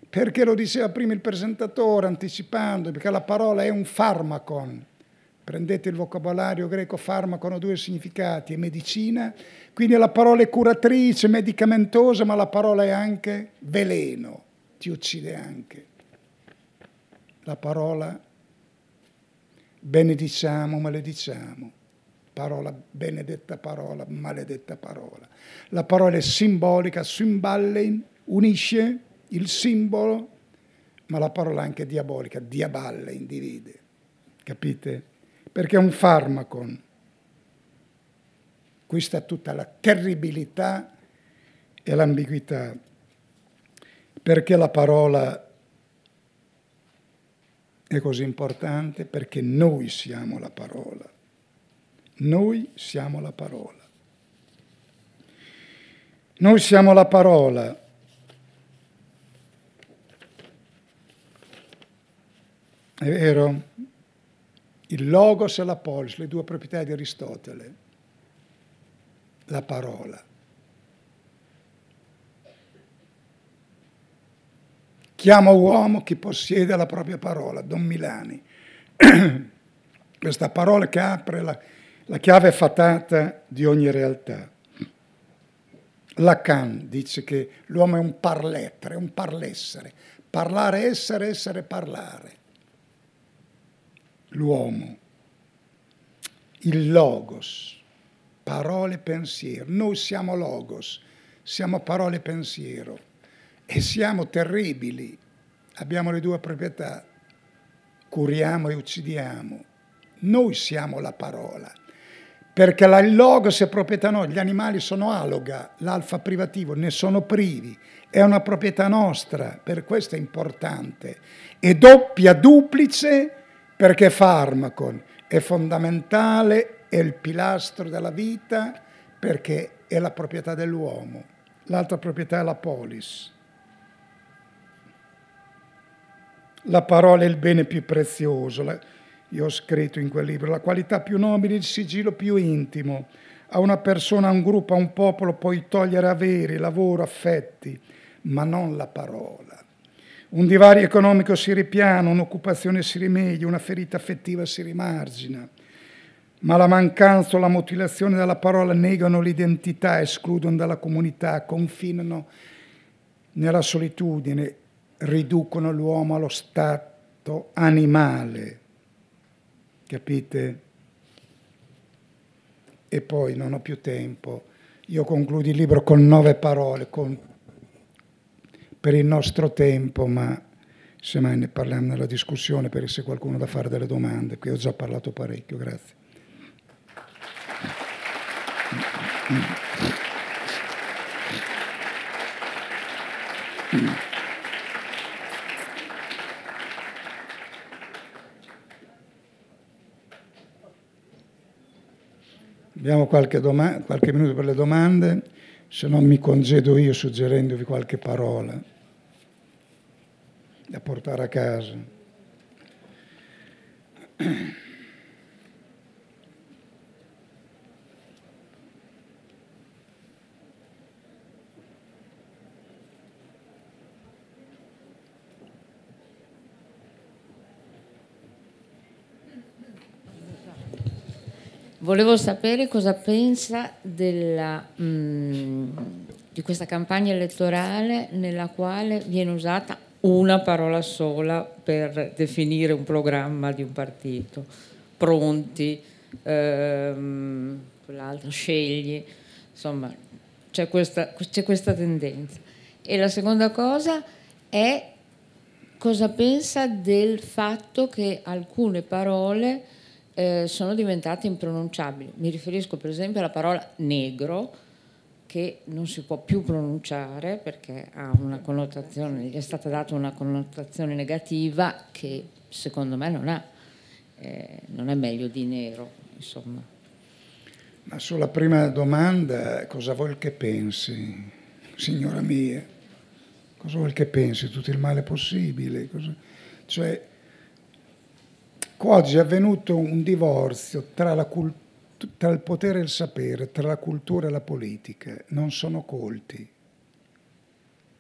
Perché lo diceva prima il presentatore anticipando, perché la parola è un farmacon Prendete il vocabolario greco farmaco, hanno due significati, medicina, quindi la parola è curatrice, medicamentosa, ma la parola è anche veleno, ti uccide anche. La parola benediciamo, malediciamo. Parola, benedetta parola, maledetta parola. La parola è simbolica, simballein, unisce il simbolo, ma la parola è anche diabolica, diaballe, individe. Capite? Perché è un farmaco. Qui sta tutta la terribilità e l'ambiguità, perché la parola è così importante? Perché noi siamo la parola. Noi siamo la parola. Noi siamo la parola. È vero? Il logos e la polis, le due proprietà di Aristotele, la parola. Chiama uomo chi possiede la propria parola, Don Milani. *clears throat* Questa parola che apre la, la chiave fatata di ogni realtà. Lacan dice che l'uomo è un parlettere, un parlessere. Parlare, essere, essere, parlare l'uomo, il logos, parole e pensiero. Noi siamo logos, siamo parole e pensiero e siamo terribili. Abbiamo le due proprietà, curiamo e uccidiamo. Noi siamo la parola. perché la logos è proprietà nostra, gli animali sono aloga, l'alfa privativo, ne sono privi, è una proprietà nostra, per questo è importante. E doppia, duplice, perché farmaco è fondamentale, è il pilastro della vita, perché è la proprietà dell'uomo. L'altra proprietà è la polis. La parola è il bene più prezioso. Io ho scritto in quel libro, la qualità più nobile, il sigillo più intimo. A una persona, a un gruppo, a un popolo puoi togliere averi, lavoro, affetti, ma non la parola. Un divario economico si ripiana, un'occupazione si rimedia, una ferita affettiva si rimargina. Ma la mancanza o la mutilazione della parola negano l'identità, escludono dalla comunità, confinano nella solitudine, riducono l'uomo allo stato animale. Capite? E poi non ho più tempo. Io concludo il libro con nove parole con, per il nostro tempo, ma semmai ne parliamo nella discussione per se qualcuno da fare delle domande. Qui ho già parlato parecchio, grazie. Abbiamo qualche, doma- qualche minuto per le domande, se no mi congedo io suggerendovi qualche parola da portare a casa. Volevo sapere cosa pensa della, mh, mm, di questa campagna elettorale nella quale viene usata una parola sola per definire un programma di un partito. Pronti, ehm, quell'altro scegli, insomma c'è questa, c'è questa tendenza. E la seconda cosa è cosa pensa del fatto che alcune parole eh, sono diventate impronunciabili. Mi riferisco per esempio alla parola negro, che non si può più pronunciare perché gli è stata data una connotazione negativa che secondo me non ha, eh, non è meglio di nero, insomma. Ma sulla prima domanda, cosa vuol che pensi, signora mia? Cosa vuol che pensi? Tutto il male possibile? Cosa... Cioè, Oggi è avvenuto un divorzio tra, cult- tra, il potere e il sapere, tra la cultura e la politica. Non sono colti.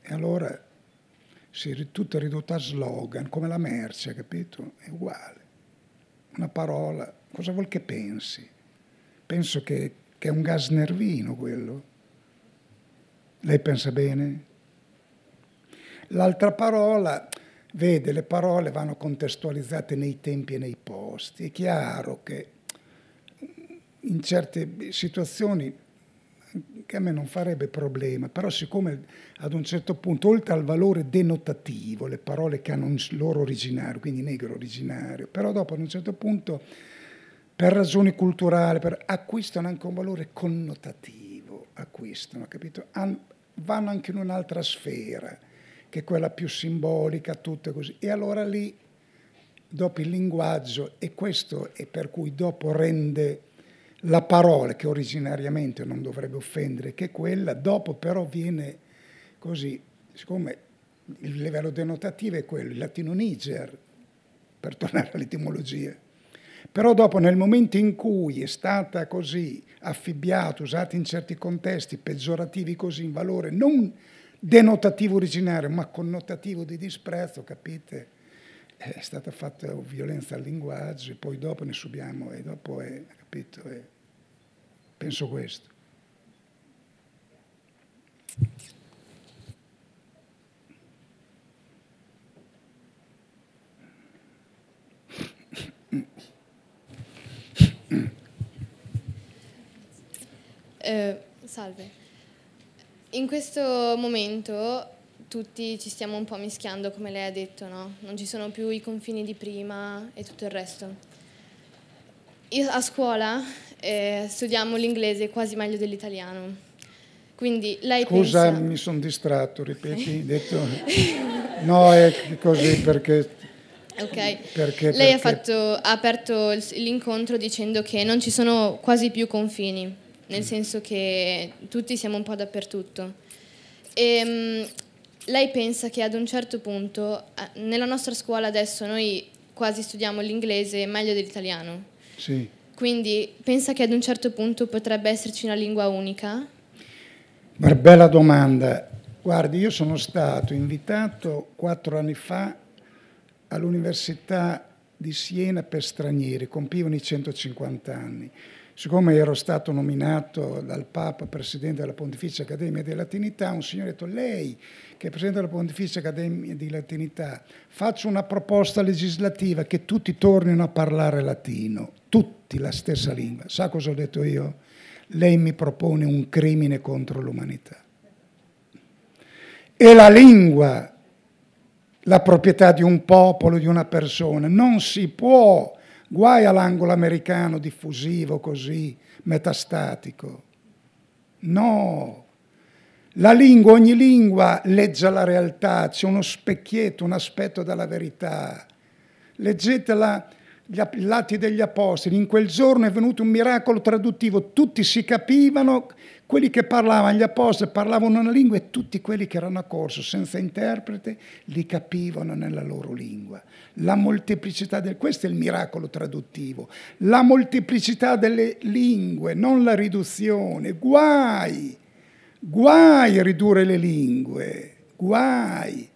E allora si, tutto è ridotto a slogan, come la merce, capito? È uguale. Una parola, cosa vuol che pensi? Penso che, che è un gas nervino quello. Lei pensa bene? L'altra parola Vede, le parole vanno contestualizzate nei tempi e nei posti. È chiaro che in certe situazioni che a me non farebbe problema, però siccome ad un certo punto, oltre al valore denotativo, le parole che hanno un loro originario, quindi negro originario, però dopo ad un certo punto, per ragioni culturali, per, acquistano anche un valore connotativo, acquistano, capito? An, vanno anche in un'altra sfera che è quella più simbolica, tutte così. E allora lì, dopo il linguaggio, e questo è per cui dopo rende la parola che originariamente non dovrebbe offendere, che è quella, dopo però viene così, siccome il livello denotativo è quello, il latino niger, per tornare all'etimologia. Però dopo, nel momento in cui è stata così affibbiata, usata in certi contesti peggiorativi così in valore non denotativo originario, ma connotativo di disprezzo, capite? È stata fatta violenza al linguaggio e poi dopo ne subiamo e dopo è, capito? È, penso questo. Eh, salve. In questo momento tutti ci stiamo un po' mischiando, come lei ha detto, no? Non ci sono più i confini di prima e tutto il resto. Io a scuola eh, studiamo l'inglese quasi meglio dell'italiano. Quindi lei Scusa, pensa... mi sono distratto, ripeti, *laughs* detto... No, è così perché... Ok, Perché, lei ha, perché- fatto- ha aperto l'incontro dicendo che non ci sono quasi più confini, nel senso che tutti siamo un po' dappertutto. E, lei pensa che ad un certo punto, eh, nella nostra scuola adesso noi quasi studiamo l'inglese meglio dell'italiano, Sì. quindi pensa che ad un certo punto potrebbe esserci una lingua unica? Ma bella domanda. Guardi, io sono stato invitato quattro anni fa all'Università di Siena per stranieri, compivano i 150 anni. Siccome ero stato nominato dal Papa Presidente della Pontificia Accademia di Latinità, un signore ha detto, lei che è Presidente della Pontificia Accademia di Latinità, faccio una proposta legislativa che tutti tornino a parlare latino, tutti la stessa lingua. Sa cosa ho detto io? Lei mi propone un crimine contro l'umanità. E la lingua, la proprietà di un popolo, di una persona, non si può, guai all'angolo americano diffusivo così, metastatico. No, la lingua, ogni lingua legge la realtà, c'è uno specchietto, un aspetto della verità. Leggete la, gli atti degli apostoli, in quel giorno è venuto un miracolo traduttivo, tutti si capivano, quelli che parlavano, gli apostoli parlavano una lingua e tutti quelli che erano a corso senza interprete li capivano nella loro lingua. La molteplicità del, questo è il miracolo traduttivo, la molteplicità delle lingue, non la riduzione, guai, guai a ridurre le lingue, guai.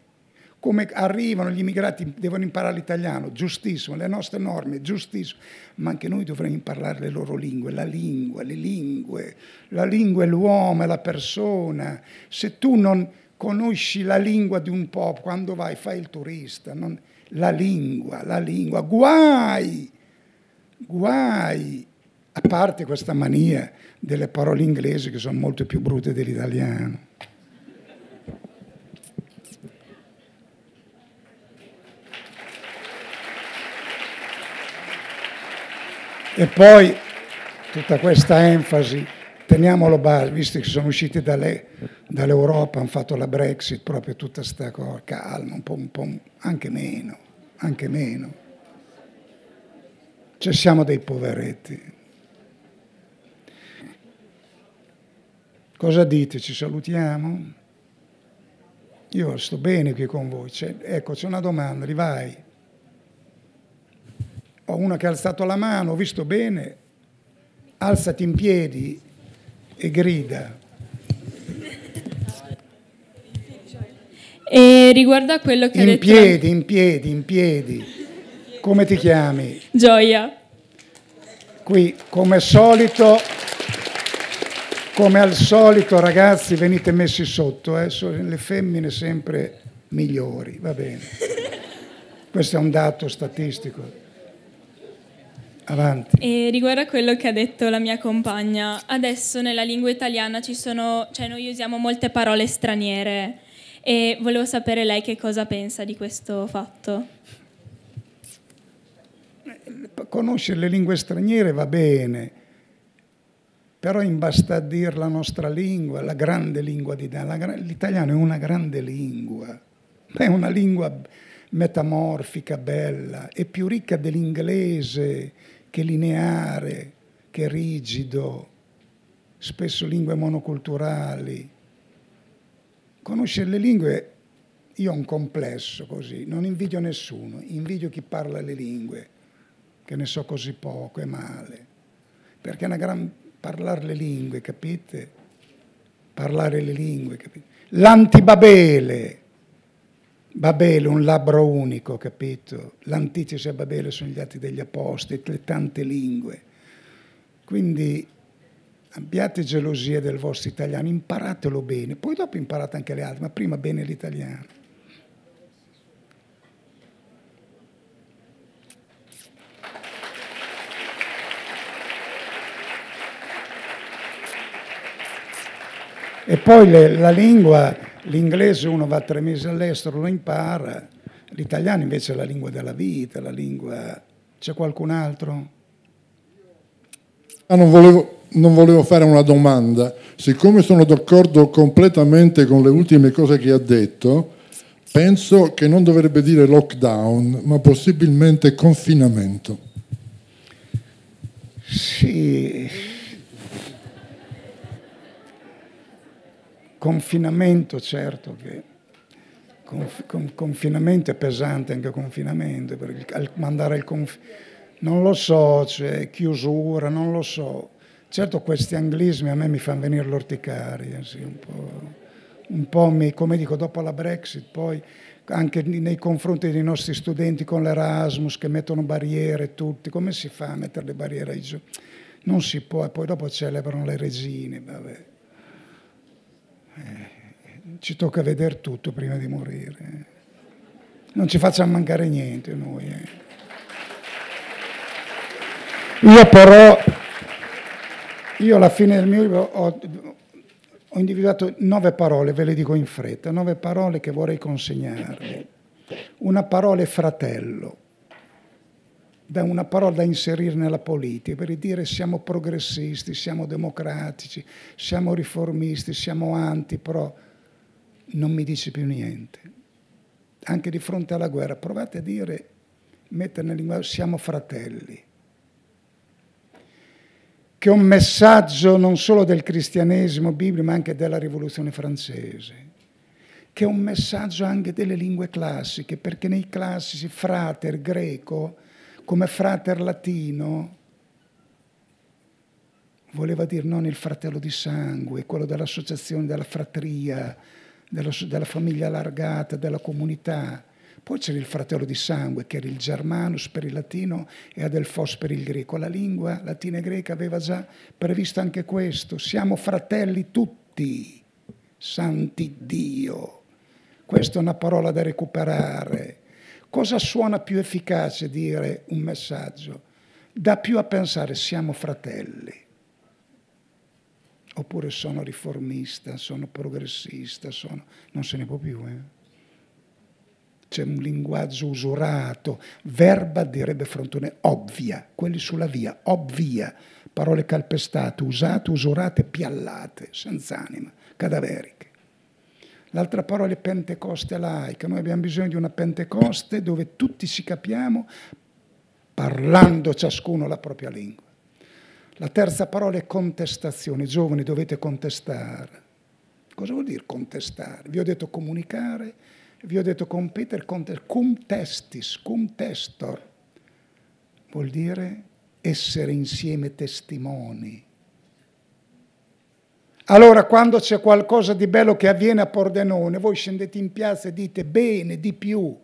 Come arrivano gli immigrati devono imparare l'italiano, giustissimo, le nostre norme, giustissimo, ma anche noi dovremmo imparare le loro lingue, la lingua, le lingue, la lingua è l'uomo, è la persona. Se tu non conosci la lingua di un popolo, quando vai, fai il turista, non- la lingua, la lingua, guai, guai, a parte questa mania delle parole inglesi che sono molto più brutte dell'italiano. E poi tutta questa enfasi, teniamolo base, visto che sono usciti dalle- dall'Europa, hanno fatto la Brexit, proprio tutta sta cosa, calma, un po', un po', anche meno, anche meno. Cioè siamo dei poveretti. Cosa dite? Ci salutiamo? Io sto bene qui con voi. C'è- ecco, c'è una domanda, vai. Ho una che ha alzato la mano, ho visto bene. Alzati in piedi e grida. E riguardo a quello che ha In detto piedi, in piedi, in piedi. Come ti chiami? Gioia, Qui, come solito, come al solito, ragazzi, venite messi sotto, eh? sono le femmine sempre migliori, va bene. Questo è un dato statistico. Avanti. e riguardo a quello che ha detto la mia compagna, adesso nella lingua italiana ci sono, cioè noi usiamo molte parole straniere e volevo sapere lei che cosa pensa di questo fatto. Conoscere le lingue straniere va bene, però imbastadir la nostra lingua, la grande lingua di gra- l'italiano è una grande lingua, è una lingua metamorfica, bella, è più ricca dell'inglese che lineare, che rigido, spesso lingue monoculturali. Conoscere le lingue, io ho un complesso così, non invidio nessuno, invidio chi parla le lingue, che ne so così poco e male. Perché è una gran parlare le lingue, capite? Parlare le lingue, capite? L'antibabele, Babele, un labbro unico, capito? L'antitesi a Babele sono gli atti degli apostoli, le tante lingue. Quindi abbiate gelosia del vostro italiano, imparatelo bene, poi dopo imparate anche le altre, ma prima bene l'italiano. E poi le- la lingua, l'inglese uno va tre mesi all'estero, lo impara, l'italiano invece è la lingua della vita, la lingua... C'è qualcun altro? Ah, non volevo, non volevo fare una domanda. Siccome sono d'accordo completamente con le ultime cose che ha detto, penso che non dovrebbe dire lockdown, ma possibilmente confinamento. Sì. Confinamento, certo che conf, con, confinamento è pesante anche confinamento, perché mandare il confinamento non lo so, cioè, chiusura, non lo so. Certo questi anglismi a me mi fanno venire l'orticaria, sì, un po', un po' mi, come dico, dopo la Brexit, poi anche nei confronti dei nostri studenti con l'Erasmus che mettono barriere tutti, come si fa a mettere le barriere ai giù? Non si può, e poi dopo celebrano le regine, vabbè. Eh, ci tocca vedere tutto prima di morire. Non ci facciamo mancare niente noi. Eh. Io però, io alla fine del mio libro ho, ho individuato nove parole, ve le dico in fretta, nove parole che vorrei consegnarvi. Una parola è fratello, da una parola da inserire nella politica, per dire siamo progressisti, siamo democratici, siamo riformisti, siamo anti, però non mi dice più niente. Anche di fronte alla guerra, provate a dire, mettere nel linguaggio, siamo fratelli che è un messaggio non solo del cristianesimo biblico, ma anche della rivoluzione francese, che è un messaggio anche delle lingue classiche, perché nei classici frater greco, come frater latino, voleva dire non il fratello di sangue, quello dell'associazione, della fratria, della, della famiglia allargata, della comunità, poi c'era il fratello di sangue, che era il germanus per il latino e adelfos per il greco. La lingua latina e greca aveva già previsto anche questo. Siamo fratelli tutti, santi Dio. Questa è una parola da recuperare. Cosa suona più efficace dire un messaggio? Dà più a pensare siamo fratelli. Oppure sono riformista, sono progressista, sono... non se ne può più. Eh? c'è un linguaggio usurato, verba direbbe Frontone, ovvia, quelli sulla via, ovvia, parole calpestate, usate, usurate, piallate, senza anima, cadaveriche. L'altra parola è pentecoste laica, noi abbiamo bisogno di una pentecoste dove tutti ci capiamo parlando ciascuno la propria lingua. La terza parola è contestazione, giovani dovete contestare. Cosa vuol dire contestare? Vi ho detto comunicare, vi ho detto competere, cum testis, cum testor, vuol dire essere insieme testimoni. Allora, quando c'è qualcosa di bello che avviene a Pordenone, voi scendete in piazza e dite bene, di più,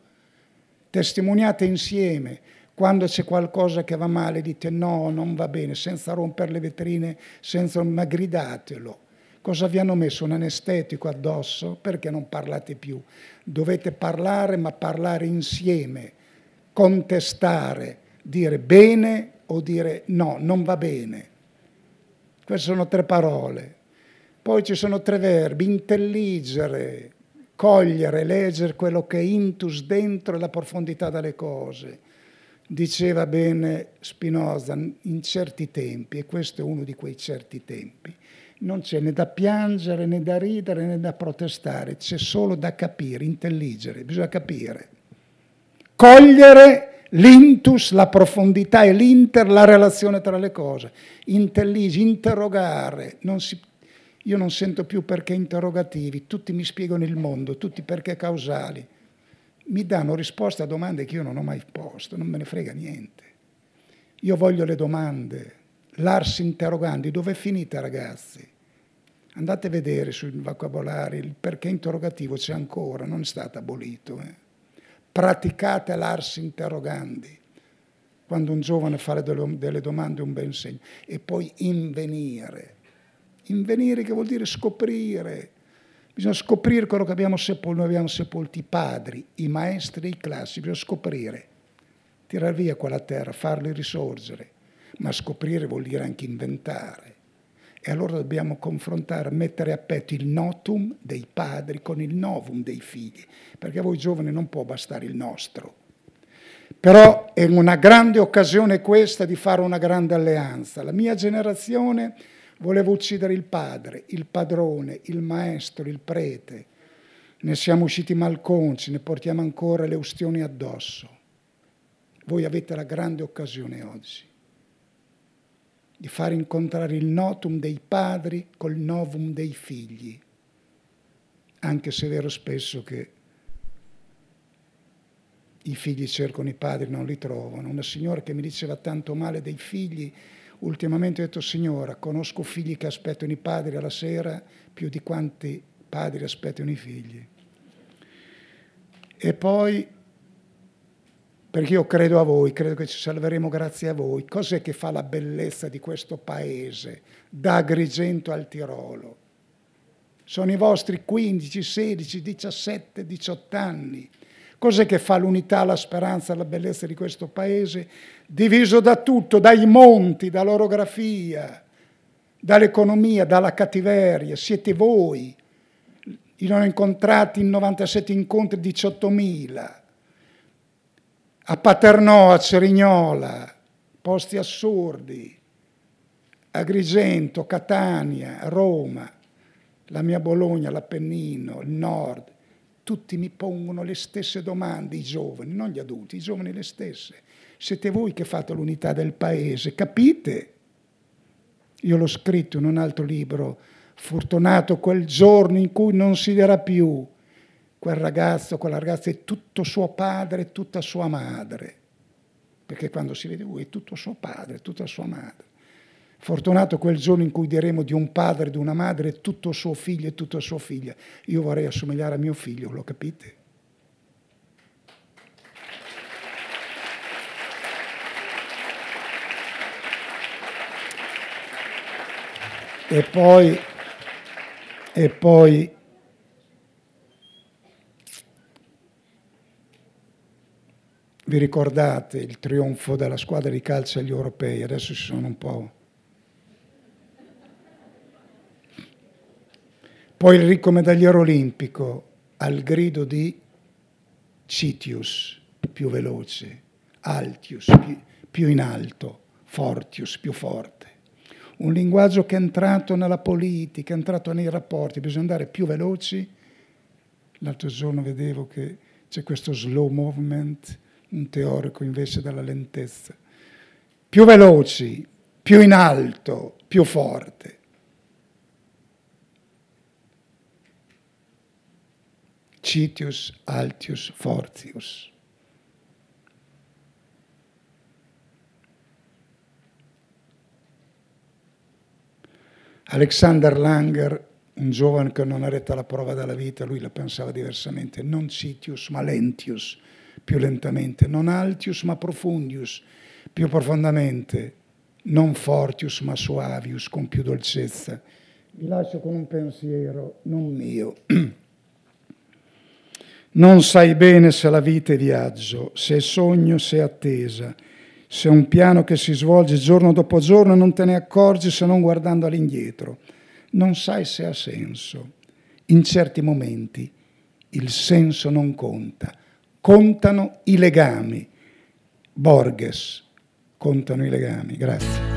testimoniate insieme. Quando c'è qualcosa che va male, dite no, non va bene, senza rompere le vetrine, senza, ma gridatelo. Cosa vi hanno messo? Un anestetico addosso? Perché non parlate più? Dovete parlare, ma parlare insieme, contestare, dire bene o dire no, non va bene. Queste sono tre parole. Poi ci sono tre verbi, intelligere, cogliere, leggere quello che è intus dentro la profondità delle cose. Diceva bene Spinoza in certi tempi, e questo è uno di quei certi tempi, non c'è né da piangere né da ridere né da protestare, c'è solo da capire, intelligere, bisogna capire, cogliere l'intus, la profondità e l'inter, la relazione tra le cose, intelligere, interrogare, non si, io non sento più perché interrogativi, tutti mi spiegano il mondo, tutti perché causali, mi danno risposte a domande che io non ho mai posto, non me ne frega niente. Io voglio le domande, l'ars interrogandi, dove è finita ragazzi? Andate a vedere sui vocabolari il perché interrogativo c'è ancora, non è stato abolito. Eh. Praticate l'ars interrogandi. Quando un giovane fa delle domande un ben segno. E poi invenire. Invenire che vuol dire scoprire. Bisogna scoprire quello che abbiamo sepolto. Noi abbiamo sepolto i padri, i maestri, i classi. Bisogna scoprire. Tirare via quella terra, farli risorgere. Ma scoprire vuol dire anche inventare e allora dobbiamo confrontare, mettere a petto il notum dei padri con il novum dei figli, perché a voi giovani non può bastare il nostro. Però è una grande occasione questa di fare una grande alleanza. La mia generazione voleva uccidere il padre, il padrone, il maestro, il prete. Ne siamo usciti malconci, ne portiamo ancora le ustioni addosso. Voi avete la grande occasione oggi di far incontrare il notum dei padri col novum dei figli, anche se è vero spesso che i figli cercano i padri, non li trovano. Una signora che mi diceva tanto male dei figli, ultimamente ha detto, signora, conosco figli che aspettano i padri alla sera più di quanti padri aspettano i figli. E poi, perché io credo a voi, credo che ci salveremo grazie a voi, cos'è che fa la bellezza di questo paese, da Agrigento al Tirolo? Sono i vostri 15, 16, 17, 18 anni Cos'è che fa l'unità, la speranza, la bellezza di questo paese? Diviso da tutto, dai monti, dall'orografia, dall'economia, dalla cattiveria. Siete voi. Ne ho incontrati in 97 incontri 18.000. A Paternò, a Cerignola, posti assurdi. Agrigento, Catania, Roma, la mia Bologna, l'Appennino, il nord tutti mi pongono le stesse domande, i giovani, non gli adulti, i giovani le stesse. Siete voi che fate l'unità del paese, capite? Io l'ho scritto in un altro libro, fortunato quel giorno in cui non si dirà più quel ragazzo, quella ragazza è tutto suo padre, tutta sua madre, perché quando si vede lui è tutto suo padre, tutta sua madre. Fortunato quel giorno in cui diremo di un padre di una madre tutto suo figlio e tutta sua figlia. Io vorrei assomigliare a mio figlio, lo capite? E poi, e poi vi ricordate il trionfo della squadra di calcio agli europei, adesso ci sono un po' Poi il ricco medagliere olimpico al grido di Citius, più veloce, Altius, più, più in alto, Fortius, più forte. Un linguaggio che è entrato nella politica, è entrato nei rapporti, bisogna andare più veloci. L'altro giorno vedevo che c'è questo slow movement, un teorico invece della lentezza. Più veloci, più in alto, più forte. Citius Altius Fortius. Alexander Langer, un giovane che non ha retto la prova della vita, lui la pensava diversamente, non Citius ma Lentius, più lentamente, non Altius ma Profundius, più profondamente, non Fortius ma Suavius, con più dolcezza. Vi lascio con un pensiero, non mio. *clears throat* Non sai bene se la vita è viaggio, se è sogno, se è attesa, se è un piano che si svolge giorno dopo giorno e non te ne accorgi se non guardando all'indietro. Non sai se ha senso. In certi momenti il senso non conta, contano i legami. Borges, contano i legami. Grazie.